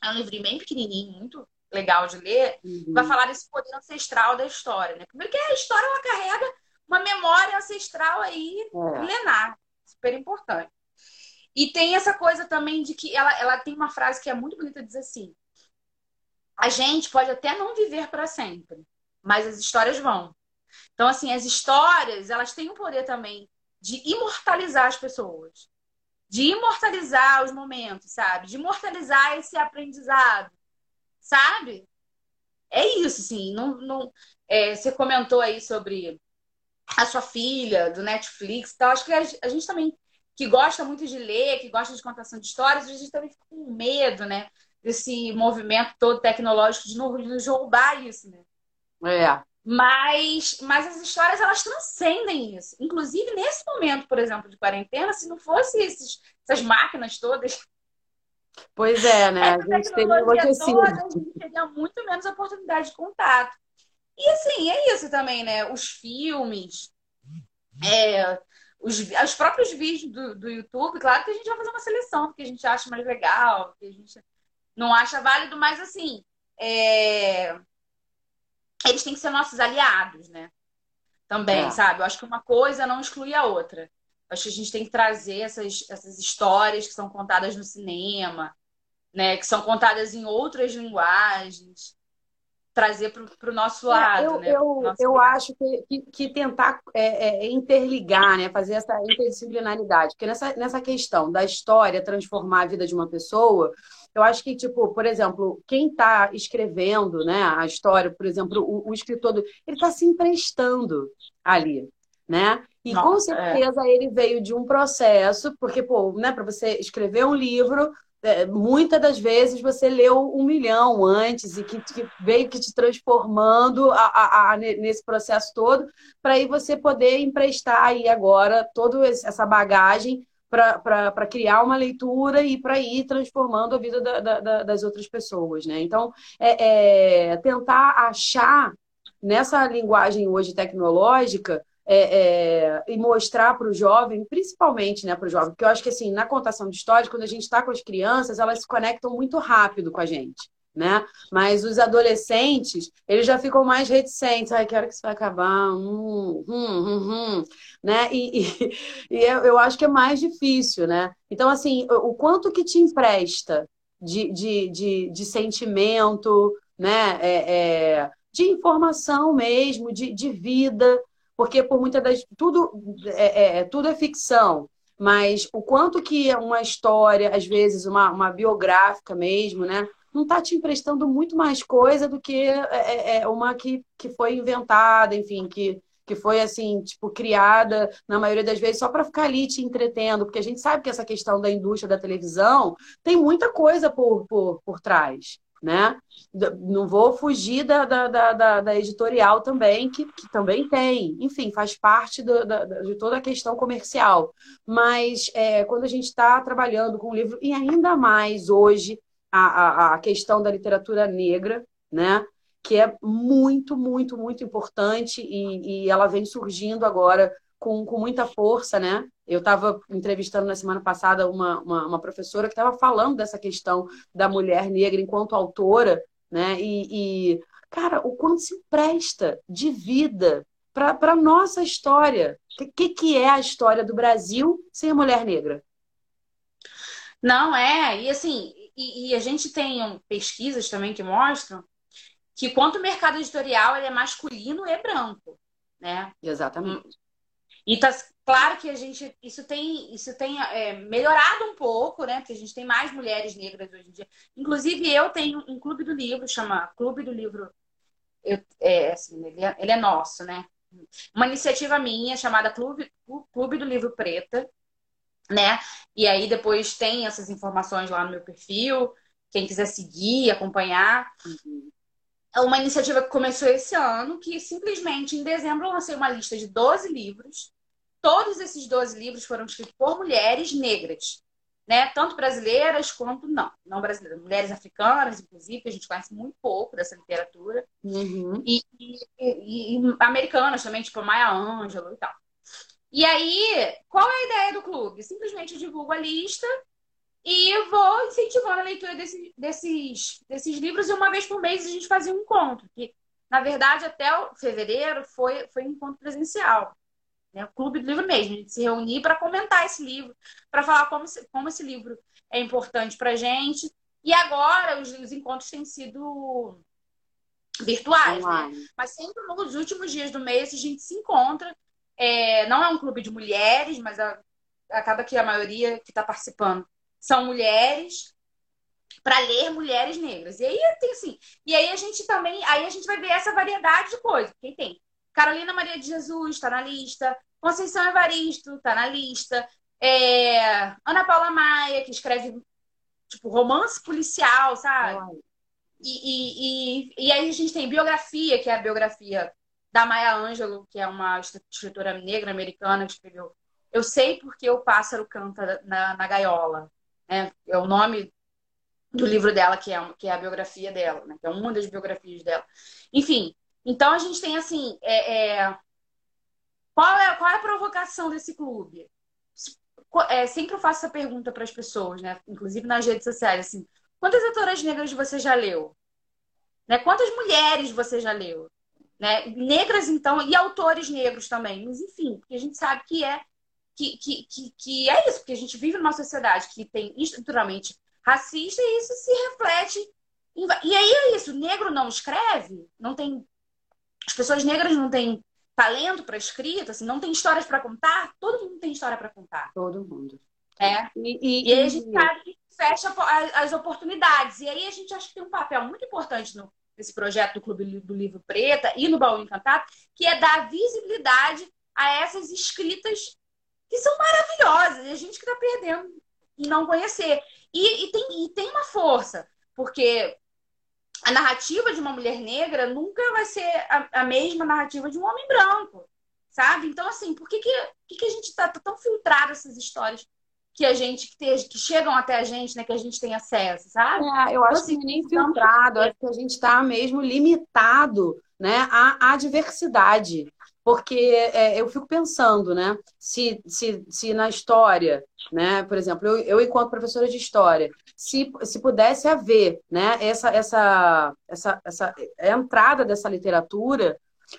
É um livro bem pequenininho, muito legal de ler, uhum. vai falar desse poder ancestral da história, né? Primeiro que a história ela carrega uma memória ancestral aí é. milenar, super importante. E tem essa coisa também de que ela, ela tem uma frase que é muito bonita, diz assim: a gente pode até não viver para sempre, mas as histórias vão. Então, assim, as histórias, elas têm o poder também de imortalizar as pessoas, de imortalizar os momentos, sabe? De imortalizar esse aprendizado, sabe? é isso, assim, não, não, é, você comentou aí sobre a sua filha, do Netflix e tal. Acho que a, a, gente também, que gosta muito de ler, que gosta de contação de histórias, a gente também fica com medo, né? Desse movimento todo tecnológico de nos roubar isso, né? É. Mas, mas as histórias, elas transcendem isso. Inclusive, nesse momento, por exemplo, de quarentena, se não fosse esses, essas máquinas todas Pois é, né? A gente teria enlouquecido. Toda, a gente teria muito menos oportunidade de contato. E assim, é isso também, né? Os filmes, é, os, os próprios vídeos do, do YouTube, claro que a gente vai fazer uma seleção, porque a gente acha mais legal, porque a gente não acha válido, mas assim, é, eles têm que ser nossos aliados, né? Também, é. sabe? Eu acho que uma coisa não exclui a outra. Acho que a gente tem que trazer essas, essas histórias que são contadas no cinema, né? Que são contadas em outras linguagens, trazer para o nosso é, lado, é, eu, né? Eu, eu acho que, que, que tentar é, é, interligar, né? Fazer essa interdisciplinaridade. Porque nessa, nessa questão da história transformar a vida de uma pessoa, eu acho que, tipo, por exemplo, quem está escrevendo né, a história, por exemplo, o, o escritor, do, ele está se emprestando ali, né? E Nossa, com é. certeza é. ele veio de um processo, porque, pô, né, para você escrever um livro, é, muitas das vezes você leu um milhão antes e que, que veio que te transformando a, a, a, nesse processo todo, para aí você poder emprestar aí agora toda essa bagagem para criar uma leitura e para ir transformando a vida da, da, das outras pessoas, né? Então, é, é tentar achar nessa linguagem hoje tecnológica é, é, e mostrar para o jovem, principalmente né, para o jovem, porque eu acho que assim, na contação de histórias, quando a gente está com as crianças, elas se conectam muito rápido com a gente. Né? Mas os adolescentes, eles já ficam mais reticentes. Ai, que hora que isso vai acabar? Hum, hum, hum, hum. Né? E, e, e, eu acho que é mais difícil, né? Então, assim, o quanto que te empresta de, de, de, de sentimento, né? É, é, de informação mesmo, de, de vida, porque por muitas das tudo é, é, tudo é ficção, mas o quanto que uma história, às vezes uma, uma biográfica mesmo, né, não está te emprestando muito mais coisa do que é, é, é, uma que, que foi inventada, enfim, que que foi assim, tipo, criada na maioria das vezes só para ficar ali te entretendo, porque a gente sabe que essa questão da indústria da televisão tem muita coisa por, por, por trás né? Não vou fugir da, da, da, da editorial também, que, que, também tem, enfim, faz parte do, da, de toda a questão comercial. Mas é, quando a gente está trabalhando com o livro, e ainda mais hoje, a, a, a questão da literatura negra, né? Que é muito, muito, muito importante e, e ela vem surgindo agora com, com muita força, né? Eu estava entrevistando na semana passada uma, uma, uma professora que estava falando dessa questão da mulher negra enquanto autora, né? E, e cara, o quanto se presta de vida para a nossa história. O que, que é a história do Brasil sem a mulher negra? Não, é. E assim, e, e a gente tem pesquisas também que mostram que quanto o mercado editorial ele é masculino e branco, né? Exatamente. E tá claro que a gente isso tem isso tem é, melhorado um pouco, né? Porque a gente tem mais mulheres negras hoje em dia. Inclusive eu tenho um clube do livro chama Clube do Livro. Eu, é, assim, ele é, ele é nosso, né? Uma iniciativa minha chamada Clube, Clube do Livro Preta, né? E aí depois tem essas informações lá no meu perfil. Quem quiser seguir, acompanhar. Uhum. É uma iniciativa que começou esse ano, que simplesmente em dezembro eu lancei uma lista de 12 livros Todos esses 12 livros foram escritos por mulheres negras, né? Tanto brasileiras quanto não, não brasileiras, mulheres africanas, inclusive, que a gente conhece muito pouco dessa literatura, uhum. e, e, e, e, americanas também, tipo Maya Angelou e tal. E aí, qual é a ideia do clube? Simplesmente eu divulgo a lista e vou incentivando a leitura desse, desses, desses livros, e uma vez por mês a gente fazia um encontro, que, na verdade, até o fevereiro foi, foi um encontro presencial né? O clube do livro mesmo, a gente se reunir para comentar esse livro, para falar como, como esse livro é importante para gente. E agora os, os encontros têm sido virtuais, né? Mas sempre nos últimos dias do mês a gente se encontra. É, não é um clube de mulheres, mas a, acaba que a maioria que está participando são mulheres. para ler mulheres negras. E aí tem assim, e aí a gente também, aí a gente vai ver essa variedade de coisas. Quem tem? Carolina Maria de Jesus está na lista, Conceição Evaristo está na lista, é... Ana Paula Maia, que escreve tipo romance policial, sabe? E, e, e, e, aí a gente tem biografia, que é a biografia da Maya Angelou, que é uma escritora negra americana que escreveu Eu Sei Porque o Pássaro Canta na, na Gaiola. Né? É o nome do livro dela, que é, que é a biografia dela, né? que é uma das biografias dela. Enfim, então a gente tem assim. É, é... Qual, é, qual é a provocação desse clube? É, sempre eu faço essa pergunta para as pessoas, né? Inclusive nas redes sociais, assim, quantas autoras negras você já leu? Né? Quantas mulheres você já leu? Né? Negras, então, e autores negros também. Mas, enfim, porque a gente sabe que é que, que, que, que é isso, porque a gente vive numa sociedade que tem estruturalmente racista e isso se reflete. Em... E aí é isso, negro não escreve, não tem. As pessoas negras não têm talento para escrita, assim, não tem histórias para contar, todo mundo tem história para contar. Todo mundo. É. E, e, e aí a gente sabe que fecha as oportunidades. E aí a gente acha que tem um papel muito importante no, nesse projeto do Clube do Livro Preta e no Baú Encantado, que é dar visibilidade a essas escritas que são maravilhosas. E a gente que está perdendo em não conhecer. E, e, tem, e tem uma força, porque a narrativa de uma mulher negra nunca vai ser a, a mesma narrativa de um homem branco, sabe? Então, assim, por que, que, que, que a gente está tá tão filtrado essas histórias que a gente que, que, chegam até a gente, né, que a gente tem acesso, sabe? É, eu acho então, assim, que nem filtrado, acho que a gente está mesmo limitado, né, à, à diversidade. Porque é, eu fico pensando, né, se, se, se na história, né, por exemplo, eu, eu enquanto professora de história, se, se pudesse haver, né, essa, essa, essa, essa entrada dessa literatura,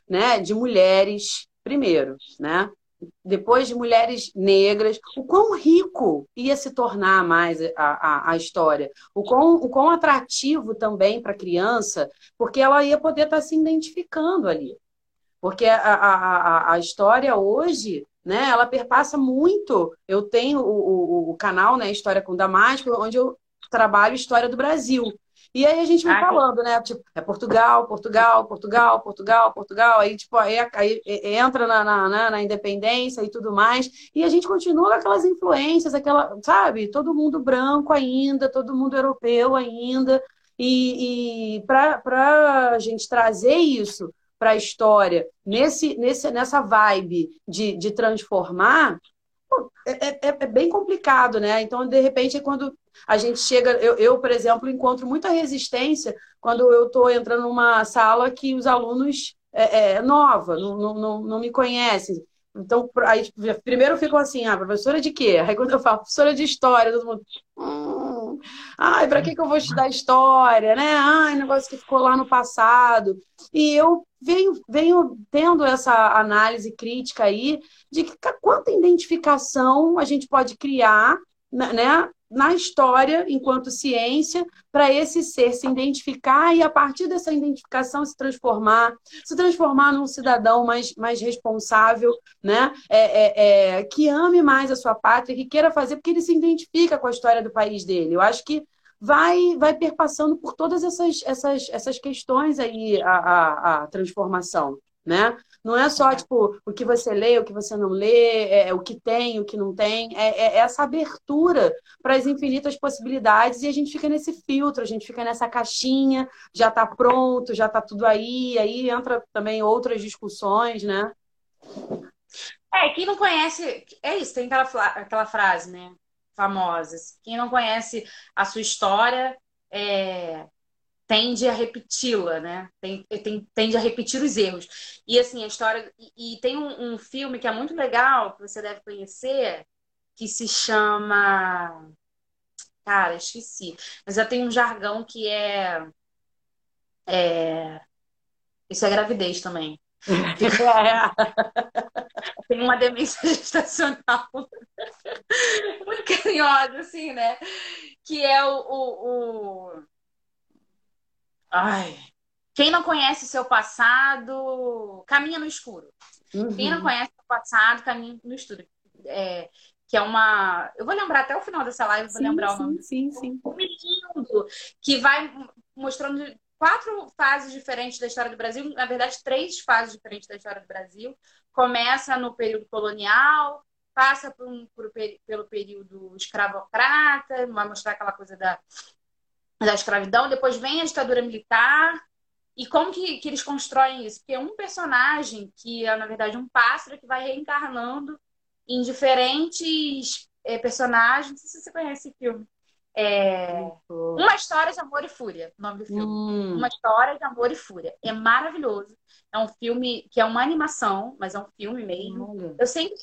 né, de mulheres primeiro, né, depois de mulheres negras, o quão rico ia se tornar mais a, a, a história, o quão, o quão atrativo também para a criança, porque ela ia poder estar tá se identificando ali. Porque a, a, a, história hoje, né, ela perpassa muito. Eu tenho o, o, o canal, né, História com Damasco, onde eu trabalho história do Brasil. E aí a gente vai ah, falando, né? Tipo, é Portugal, Portugal, Portugal, Portugal, Portugal. Aí, tipo, aí, aí entra na, na, na, na, independência e tudo mais. E a gente continua com aquelas influências, aquela, sabe? Todo mundo branco ainda, todo mundo europeu ainda. E, e para a gente trazer isso para a história, nesse, nesse, nessa vibe de, de transformar, é, é, é, bem complicado, né? Então, de repente, é quando a gente chega. Eu, eu por exemplo, encontro muita resistência quando eu estou entrando numa sala que os alunos é, é nova, não, não, não me conhecem. Então, aí, tipo, primeiro ficam assim, ah, professora de quê? Aí quando eu falo, professora de história, todo mundo. Hum, ai, para que, que eu vou estudar história, né? Ai, negócio que ficou lá no passado. E eu venho, venho tendo essa análise crítica aí de que quanta identificação a gente pode criar, né? Na história, enquanto ciência, para esse ser se identificar e, a partir dessa identificação, se transformar, se transformar num cidadão mais, mais responsável, né? É, é, é, que ame mais a sua pátria, que queira fazer, porque ele se identifica com a história do país dele. Eu acho que vai, vai perpassando por todas essas, essas, essas questões aí a, a, a transformação né? Não é só, tipo, o que você lê, o que você não lê, é, o que tem, o que não tem. É, é, é essa abertura para as infinitas possibilidades e a gente fica nesse filtro, a gente fica nessa caixinha, já está pronto, já está tudo aí. Aí entra também outras discussões, né? É, quem não conhece... É isso, tem aquela, aquela frase, né? Famosa. Quem não conhece a sua história... É, tende a repeti-la, né? Tem, tem, tende a repetir os erros. E assim, a história. E, e tem um, um, filme que é muito legal, que você deve conhecer, que se chama. Cara, esqueci. Mas já tem um jargão que é. é... Isso é gravidez também. tem uma demência gestacional muito carinhosa, assim, né? Que é o, o, o Ai. Quem não conhece seu passado, caminha no escuro. Uhum. Quem não conhece seu passado, caminha no escuro. É, que é uma. Eu vou lembrar até o final dessa live, vou sim, lembrar sim, o nome. Sim, sim. Um lindo, que vai mostrando quatro fases diferentes da história do Brasil, na verdade, três fases diferentes da história do Brasil. Começa no período colonial, passa por um, por, pelo período escravocrata, vai mostrar aquela coisa da, da escravidão, depois vem a ditadura militar. E como que, que eles constroem isso? Porque é um personagem que é, na verdade, um pássaro que vai reencarnando em diferentes é, personagens. Não sei se você conhece esse filme. É... Uma História de Amor e Fúria, o nome do filme. Hum. Uma História de Amor e Fúria. É maravilhoso. É um filme que é uma animação, mas é um filme mesmo. Eu sempre.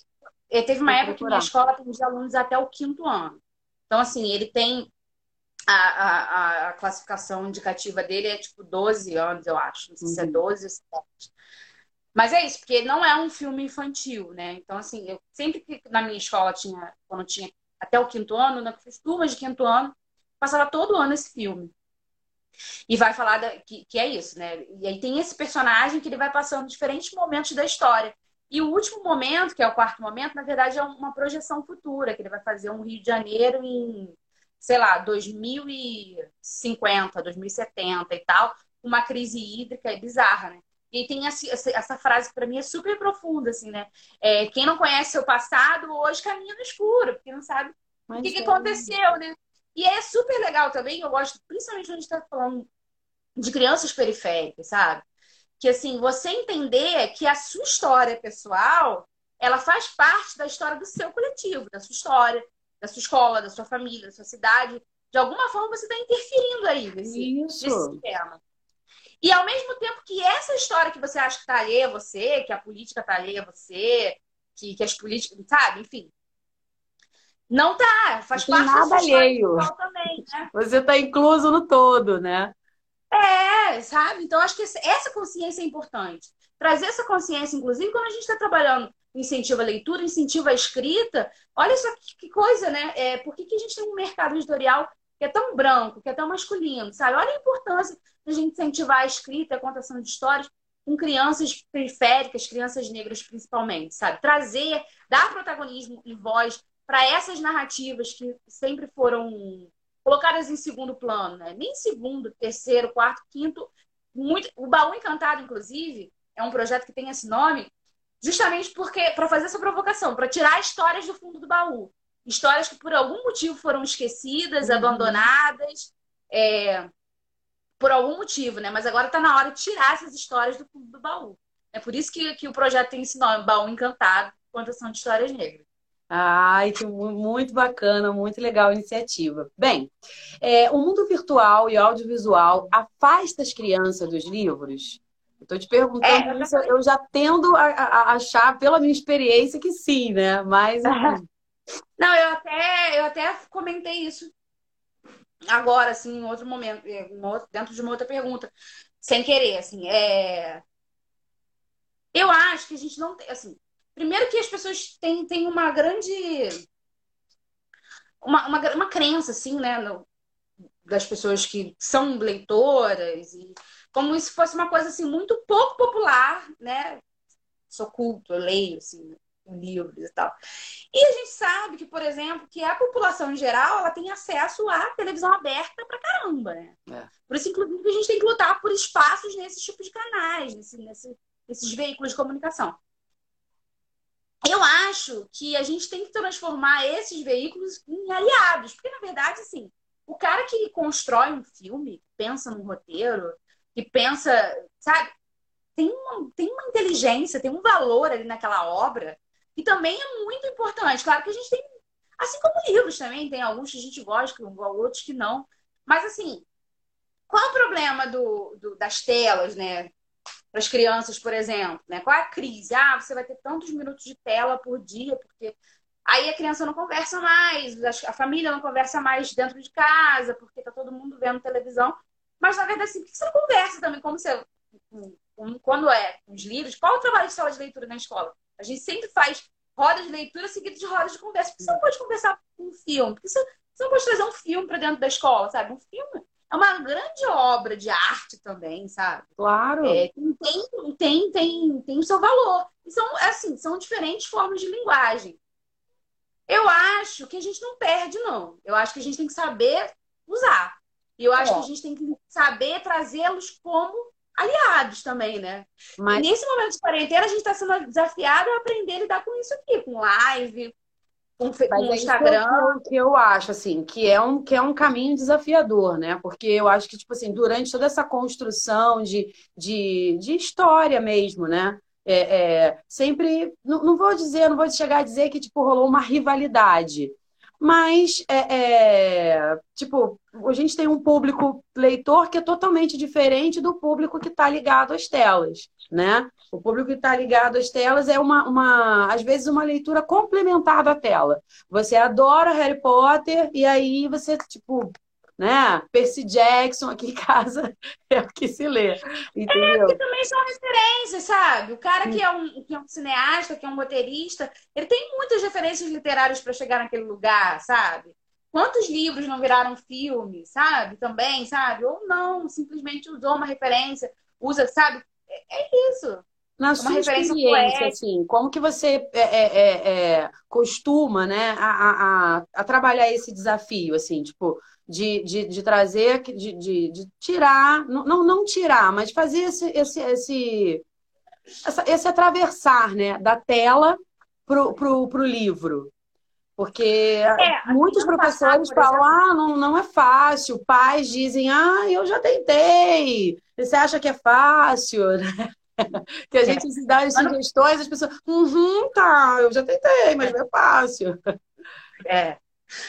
Eh, teve uma Vou época procurar. que minha escola tem os alunos até o quinto ano. Então, assim, ele tem. A, a, a classificação indicativa dele é tipo 12 anos, eu acho. Não sei uhum. se é 12 ou 7. Mas é isso, porque não é um filme infantil, né? Então, assim, eu sempre que na minha escola tinha, quando tinha até o quinto ano, né, fiz turmas de quinto ano, passava todo ano esse filme. E vai falar da, que, que é isso, né? E aí tem esse personagem que ele vai passando diferentes momentos da história. E o último momento, que é o quarto momento, na verdade é uma projeção futura, que ele vai fazer um Rio de Janeiro em, sei lá, 2050, 2070 e tal, uma crise hídrica bizarra, né? E tem essa, essa frase que para mim é super profunda, assim, né? É, quem não conhece seu passado, hoje caminha no escuro, porque não sabe Mas o que, que é. aconteceu, né? E é super legal também, eu gosto, principalmente quando a gente está falando de crianças periféricas, sabe? Que assim, você entender que a sua história pessoal, ela faz parte da história do seu coletivo, da sua história, da sua escola, da sua família, da sua cidade. De alguma forma você está interferindo aí nesse, nesse sistema. E ao mesmo tempo que essa história que você acha que está alheia a você, que a política está alheia a você, que, que as políticas, sabe, enfim. Não tá, faz não parte nada alheio. também, né? Você está incluso no todo, né? É, sabe? Então acho que essa consciência é importante. Trazer essa consciência, inclusive, quando a gente está trabalhando incentivo à leitura, incentivo à escrita, olha só que, que coisa, né? É, por que, que a gente tem um mercado editorial que é tão branco, que é tão masculino, sabe? Olha a importância da gente incentivar a escrita, a contação de histórias com crianças periféricas, crianças negras principalmente, sabe? Trazer, dar protagonismo e voz para essas narrativas que sempre foram colocadas em segundo plano, né? Nem segundo, terceiro, quarto, quinto. Muito... O Baú Encantado, inclusive, é um projeto que tem esse nome justamente porque para fazer essa provocação, para tirar histórias do fundo do baú histórias que por algum motivo foram esquecidas, uhum. abandonadas, é, por algum motivo, né? Mas agora está na hora de tirar essas histórias do fundo do baú. É por isso que, que o projeto tem esse nome, Baú Encantado, Contação de Histórias Negras. Ai, que muito bacana, muito legal a iniciativa. Bem, é, o mundo virtual e audiovisual afasta as crianças dos livros? Estou te perguntando é, isso, eu já tendo a, a, achar, pela minha experiência, que sim, né? Mas. Não, eu até, eu até comentei isso agora, assim, em outro momento, dentro de uma outra pergunta, sem querer, assim, é... Eu acho que a gente não tem, assim, primeiro que as pessoas têm, têm uma grande... Uma, uma, uma crença, assim, né, no, das pessoas que são leitoras e como se fosse uma coisa, assim, muito pouco popular, né, sou culto, eu leio, assim, livros e tal. E a gente sabe que, por exemplo, que a população em geral ela tem acesso à televisão aberta pra caramba, né? É. Por isso, inclusive, a gente tem que lutar por espaços nesses tipos de canais, nesse, nesse, nesses veículos de comunicação. Eu acho que a gente tem que transformar esses veículos em aliados, porque, na verdade, assim, o cara que constrói um filme, pensa num roteiro, que pensa, sabe, tem uma, tem uma inteligência, tem um valor ali naquela obra e também é muito importante. Claro que a gente tem, assim como livros também, tem alguns que a gente gosta, outros que não. Mas assim, qual é o problema do, do das telas, né? Para as crianças, por exemplo, né? Qual é a crise? Ah, você vai ter tantos minutos de tela por dia, porque aí a criança não conversa mais, a família não conversa mais dentro de casa, porque tá todo mundo vendo televisão. Mas na verdade, assim, por que você não conversa também? Como você. Quando é os livros, qual é o trabalho de sala de leitura na escola? A gente sempre faz rodas de leitura seguidas de rodas de conversa. Porque você não pode conversar com um filme. Porque você, você não pode trazer um filme para dentro da escola, sabe? Um filme é uma grande obra de arte também, sabe? Claro. É, tem, tem, tem, tem o seu valor. E são, assim, são diferentes formas de linguagem. Eu acho que a gente não perde, não. Eu acho que a gente tem que saber usar. E eu acho é. que a gente tem que saber trazê-los como aliados também, né? Mas... E nesse momento de quarentena, a gente está sendo desafiado a aprender a lidar com isso aqui, com live, com, com é Instagram. É que eu acho, assim, que é, um, que é um caminho desafiador, né? Porque eu acho que, tipo assim, durante toda essa construção de, de, de história mesmo, né? É, é, sempre, não, não vou dizer, não vou chegar a dizer que, tipo, rolou uma rivalidade, mas, é, é, tipo, a gente tem um público leitor que é totalmente diferente do público que está ligado às telas, né? O público que está ligado às telas é uma, uma, às vezes, uma leitura complementar da tela. Você adora Harry Potter e aí você, tipo, né? Percy Jackson aqui em casa é o que se lê. Entendeu? É, também são referências, sabe? O cara que é, um, que é um cineasta, que é um roteirista, ele tem muitas referências literárias para chegar naquele lugar, sabe? Quantos livros não viraram filme, sabe? Também, sabe? Ou não, simplesmente usou uma referência, usa, sabe? É, é isso. Na uma sua experiência, assim, como que você é, é, é, é, costuma, né, a, a, a, trabalhar esse desafio, assim, tipo, de, de, de trazer, de, de, de, tirar, não, não tirar, mas fazer esse, esse, esse, essa, esse atravessar né, da tela pro, pro, pro livro. Porque é, muitos professores passar, falam, ah, não, não é fácil. Pais dizem, ah, eu já tentei. Você acha que é fácil? que a gente é. se dá as sugestões, as pessoas, uhum, tá, eu já tentei, mas não é fácil. É.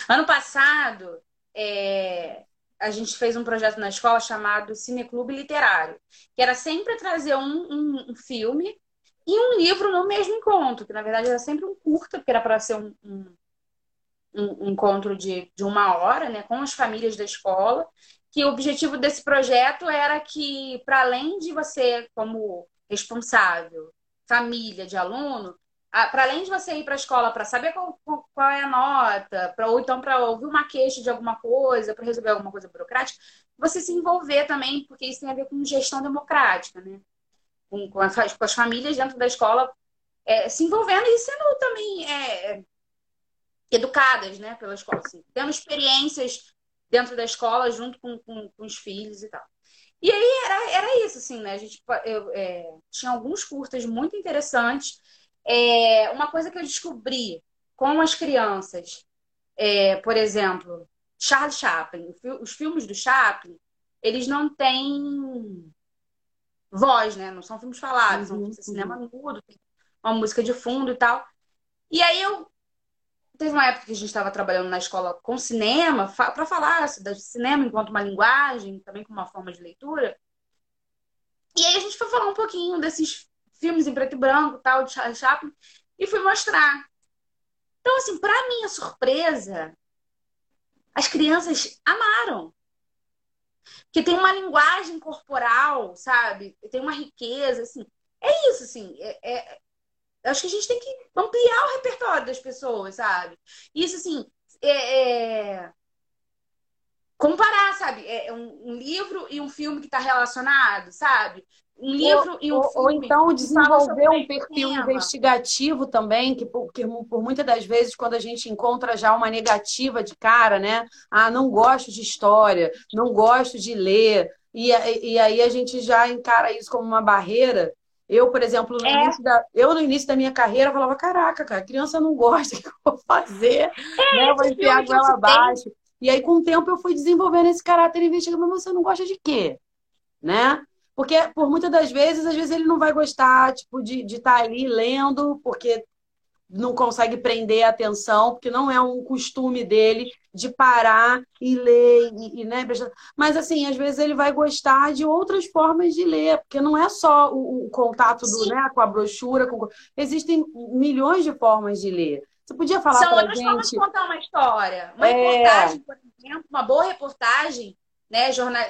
Ano passado, é, a gente fez um projeto na escola chamado Cineclube Literário, que era sempre trazer um, um, um, filme e um livro no mesmo encontro, que na verdade era sempre um curta, porque era para ser um, um, um, encontro de, de uma hora, né, com as famílias da escola, que o objetivo desse projeto era que, para além de você, como responsável, família de aluno, para além de você ir para a escola para saber qual, qual, é a nota, pra, ou então para ouvir uma queixa de alguma coisa, para resolver alguma coisa burocrática, você se envolver também, porque isso tem a ver com gestão democrática, né? Com, com, as, com as famílias dentro da escola é, se envolvendo e sendo também é, educadas né, pela escola, assim, tendo experiências dentro da escola junto com, com, com os filhos e tal. E aí era, era isso, assim, né? A gente eu, é, tinha alguns curtas muito interessantes é, uma coisa que eu descobri com as crianças, é, por exemplo, Charles Chaplin, os filmes do Chaplin, eles não têm voz, né? Não são filmes falados, uhum, são cinema mudo, tem uma música de fundo e tal. E aí eu teve uma época que a gente estava trabalhando na escola com cinema para falar do cinema enquanto uma linguagem, também como uma forma de leitura. E aí a gente foi falar um pouquinho desses filmes em preto e branco, tal, de Charlie Chaplin, e fui mostrar. Então, assim, para minha surpresa, as crianças amaram. Porque tem uma linguagem corporal, sabe? Tem uma riqueza, assim. É isso, assim. É, é... Acho que a gente tem que ampliar o repertório das pessoas, sabe? Isso, assim, é, é... comparar, sabe? É um, um livro e um filme que está relacionado, sabe? Um livro ou, e um filme. Ou então desenvolver um perfil tema. investigativo também, que porque por muitas das vezes, quando a gente encontra já uma negativa de cara, né? Ah, não gosto de história, não gosto de ler. E, e aí a gente já encara isso como uma barreira. Eu, por exemplo, no, é. início, da, eu, no início da minha carreira, falava: caraca, cara, a criança não gosta, o que eu vou fazer? É, né? Eu vou enfiar ela abaixo. E aí, com o tempo, eu fui desenvolvendo esse caráter investigativo. Mas você não gosta de quê? Né? Porque, por muitas das vezes, às vezes ele não vai gostar, tipo, de estar tá ali lendo, porque não consegue prender a atenção, porque não é um costume dele de parar e ler, e, e, né? Mas, assim, às vezes ele vai gostar de outras formas de ler, porque não é só o, o contato do, né, com a brochura. Com... Existem milhões de formas de ler. Você podia falar São outras gente... formas de contar uma história. Uma é... reportagem, por exemplo, uma boa reportagem, né, jornal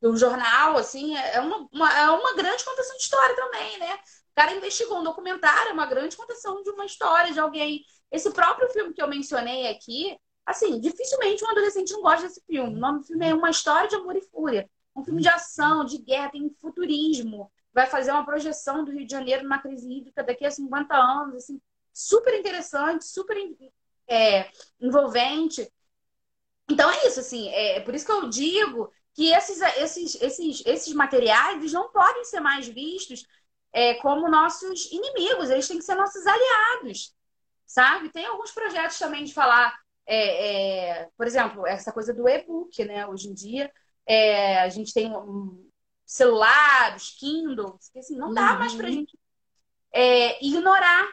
do jornal, assim, é, é uma, uma, é uma grande contação de história também, né? O cara investigou um documentário, é uma grande contação de uma história de alguém. Esse próprio filme que eu mencionei aqui, assim, dificilmente um adolescente não gosta desse filme. O nome do filme é Uma História de Amor e Fúria. Um filme de ação, de guerra, tem futurismo. Vai fazer uma projeção do Rio de Janeiro numa crise hídrica daqui a 50 anos, assim, super interessante, super é, envolvente. Então é isso, assim, é por isso que eu digo que esses, esses, esses, esses materiais não podem ser mais vistos é, como nossos inimigos, eles têm que ser nossos aliados, sabe? Tem alguns projetos também de falar, é, é, por exemplo, essa coisa do e-book, né? Hoje em dia, é, a gente tem um celular, os Kindles, que assim, não dá uhum. mais pra gente é, ignorar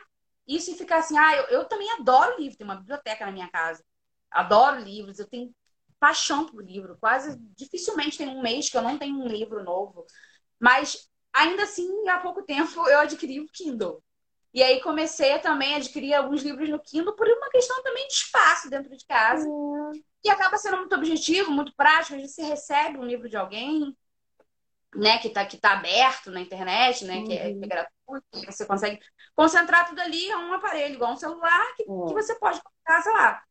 isso e ficar assim, ah, eu, eu também adoro livro, tem uma biblioteca na minha casa, adoro livros, eu tenho paixão por livro. Quase dificilmente tem um mês que eu não tenho um livro novo. Mas ainda assim, há pouco tempo eu adquiri o Kindle. E aí comecei também a adquirir alguns livros no Kindle por uma questão também de espaço dentro de casa. Uhum. E acaba sendo muito objetivo, muito prático. Gente recebe um livro de alguém, né, que está que tá aberto na internet, né, uhum. que, é, que, é, gratuito, você consegue concentrar tudo ali em um aparelho, igual um celular, que, uhum. que você pode colocar, sei lá,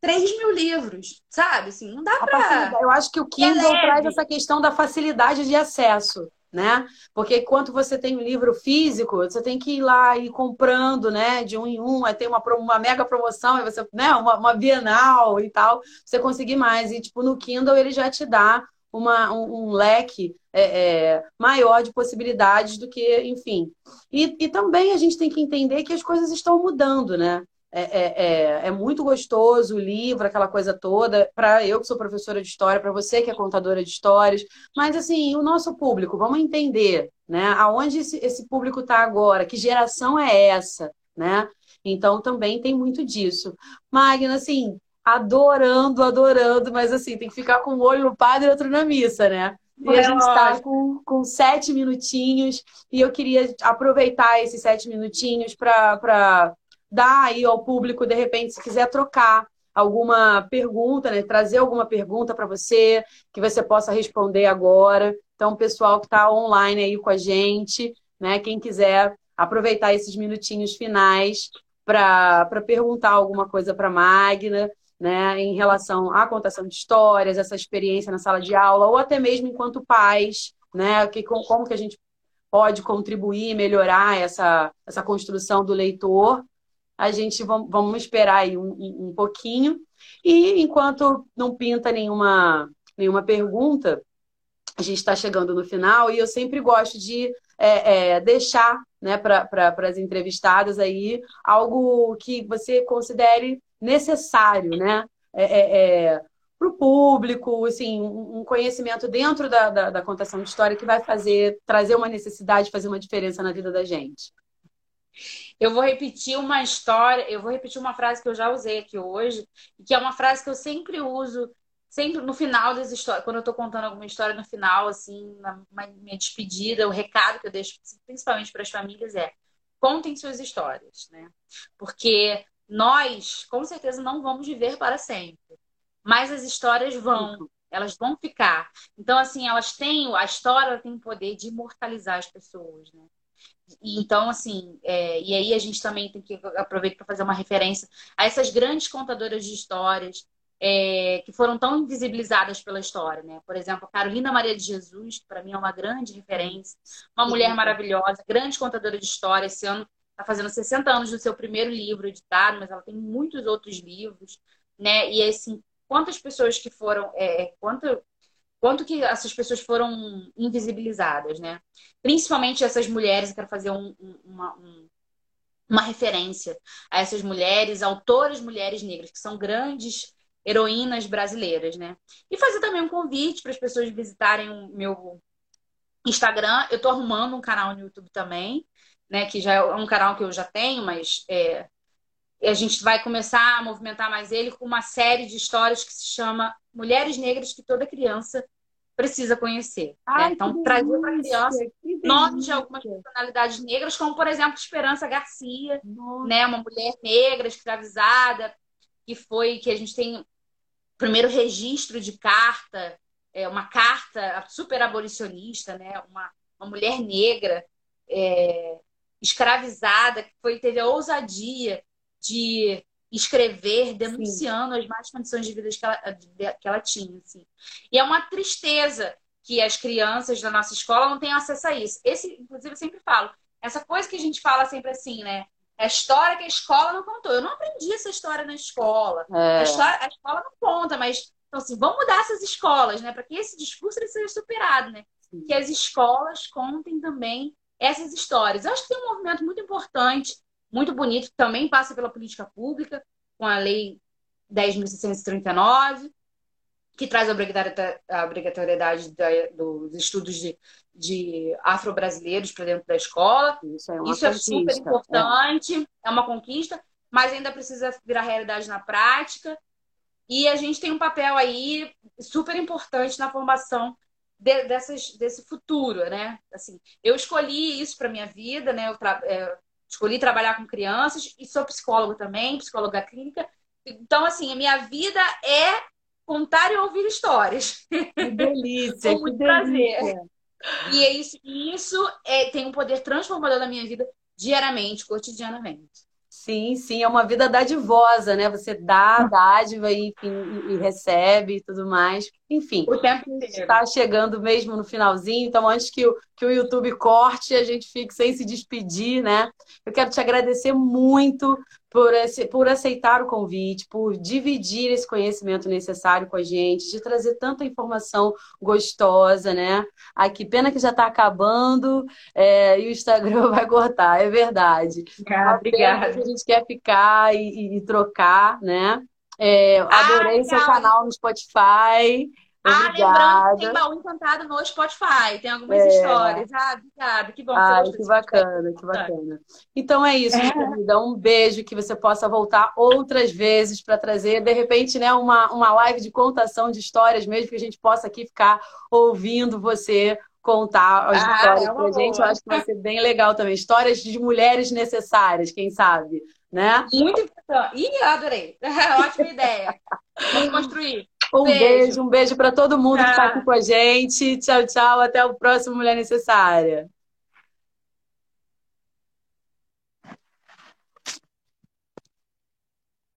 3 mil livros, sabe? Assim, não dá para. Eu acho que o Kindle é traz essa questão da facilidade de acesso, né? Porque enquanto você tem um livro físico, você tem que ir lá e ir comprando, né? De um em um, aí tem uma, uma mega promoção, aí você, né? Uma, uma bienal e tal, você conseguir mais. E, tipo, no Kindle ele já te dá uma, um, um leque é, é, maior de possibilidades do que, enfim. E, e também a gente tem que entender que as coisas estão mudando, né? É, é, é, é, muito gostoso o livro, aquela coisa toda, para eu que sou professora de história, para você que é contadora de histórias, mas assim, o nosso público, vamos entender, né? Aonde esse, esse público está agora, que geração é essa, né? Então também tem muito disso. Magna, assim, adorando, adorando, mas assim, tem que ficar com um olho no padre e outro na missa, né? E a gente está com, com sete minutinhos, e eu queria aproveitar esses sete minutinhos para dar aí ao público, de repente, se quiser trocar alguma pergunta, né? Trazer alguma pergunta para você, que você possa responder agora. Então, pessoal que está online aí com a gente, né? Quem quiser aproveitar esses minutinhos finais para perguntar alguma coisa para a Magna, né? Em relação à contação de histórias, essa experiência na sala de aula, ou até mesmo enquanto pais, né? Que, como que a gente pode contribuir, melhorar essa, essa construção do leitor a gente vamos esperar aí um, um pouquinho. E enquanto não pinta nenhuma, nenhuma pergunta, a gente está chegando no final e eu sempre gosto de é, é, deixar né, para as entrevistadas aí algo que você considere necessário, né? É, é, é para o público, assim, um conhecimento dentro da, da, da, contação de história que vai fazer, trazer uma necessidade, fazer uma diferença na vida da gente. Eu vou repetir uma história, eu vou repetir uma frase que eu já usei aqui hoje, que é uma frase que eu sempre uso, sempre no final das histórias, quando eu estou contando alguma história no final, assim, na minha despedida, o recado que eu deixo principalmente para as famílias é: contem suas histórias, né? Porque nós, com certeza, não vamos viver para sempre, mas as histórias vão. Elas vão ficar. Então, assim, elas têm. A história tem o poder de imortalizar as pessoas, né? Então, assim, é, e aí a gente também tem que aproveitar para fazer uma referência a essas grandes contadoras de histórias é, que foram tão invisibilizadas pela história, né? Por exemplo, a Carolina Maria de Jesus, que para mim é uma grande referência, uma mulher maravilhosa, grande contadora de histórias, esse ano está fazendo 60 anos do seu primeiro livro editado, mas ela tem muitos outros livros, né? E assim, quantas pessoas que foram, é, é quanto, quanto que essas pessoas foram invisibilizadas, né? Principalmente essas mulheres, eu quero fazer um, uma, um, uma referência a essas mulheres, autoras mulheres negras, que são grandes heroínas brasileiras, né? E fazer também um convite para as pessoas visitarem o meu Instagram. Eu estou arrumando um canal no YouTube também, né? Que já é um canal que eu já tenho, mas é, a gente vai começar a movimentar mais ele com uma série de histórias que se chama Mulheres Negras que toda criança precisa conhecer. Né? Ai, né? Então, trazer para a criança nomes de algumas personalidades negras, como, por exemplo, Esperança Garcia, né? uma mulher negra, escravizada, que foi que a gente tem o primeiro registro de carta, é, uma carta super abolicionista, né? uma, uma mulher negra é, escravizada, que foi, teve a ousadia de escrever denunciando Sim. as más condições de vida que ela, que ela tinha. Assim. E é uma tristeza que as crianças da nossa escola não tenham acesso a isso. Esse, inclusive, eu sempre falo, essa coisa que a gente fala sempre assim, né? É a história que a escola não contou. Eu não aprendi essa história na escola. É. A, história, a escola não conta, mas Então, assim, vamos mudar essas escolas, né? Para que esse discurso ele seja superado, né? Sim. Que as escolas contem também essas histórias. Eu acho que tem um movimento muito importante, muito bonito, também passa pela política pública, com a Lei 10.639, que traz a obrigatoriedade dos estudos de, de afro-brasileiros para dentro da escola. Isso é, Isso é super importante, é. é uma conquista, mas ainda precisa virar realidade na prática. E a gente tem um papel aí super importante na formação de, dessas, desse futuro, né? Assim, eu escolhi isso para minha vida, né? Eu tra é, escolhi trabalhar com crianças e sou psicóloga também, psicóloga clínica. Então, assim, a minha vida é contar e ouvir histórias. Que delícia, com muito prazer. E é isso, isso é, tem um poder transformador na minha vida diariamente, cotidianamente. Sim, sim, é uma vida dadivosa, né? Você dá dádiva e, enfim, e, recebe e tudo mais. Enfim, o tempo está chegando mesmo no finalzinho, então antes que o, que o YouTube corte, a gente fique sem se despedir, né? Eu quero te agradecer muito por, esse, por aceitar o convite, por dividir esse conhecimento necessário com a gente, de trazer tanta informação gostosa, né? Aqui, pena que já está acabando é, e o Instagram vai cortar, é verdade. Ah, obrigada. Que a gente quer ficar e, e, e trocar, né? É, adorei ah, seu canal no Spotify. Ah, lembrando que tem baú encantado no Spotify, tem algumas é. histórias. Ah, obrigada, que bom que que bacana, que bacana. Então é isso, é. querida. Um beijo, que você possa voltar outras vezes para trazer, de repente, né, uma, uma live de contação de histórias mesmo, que a gente possa aqui ficar ouvindo você contar as ah, histórias é pra gente. Eu acho que vai ser bem legal também. Histórias de mulheres necessárias, quem sabe, né? Muito importante. Ih, adorei. Ótima ideia. Vamos construir. Um beijo, beijo um beijo para todo mundo que está aqui com a gente. Tchau, tchau. Até o próximo Mulher Necessária.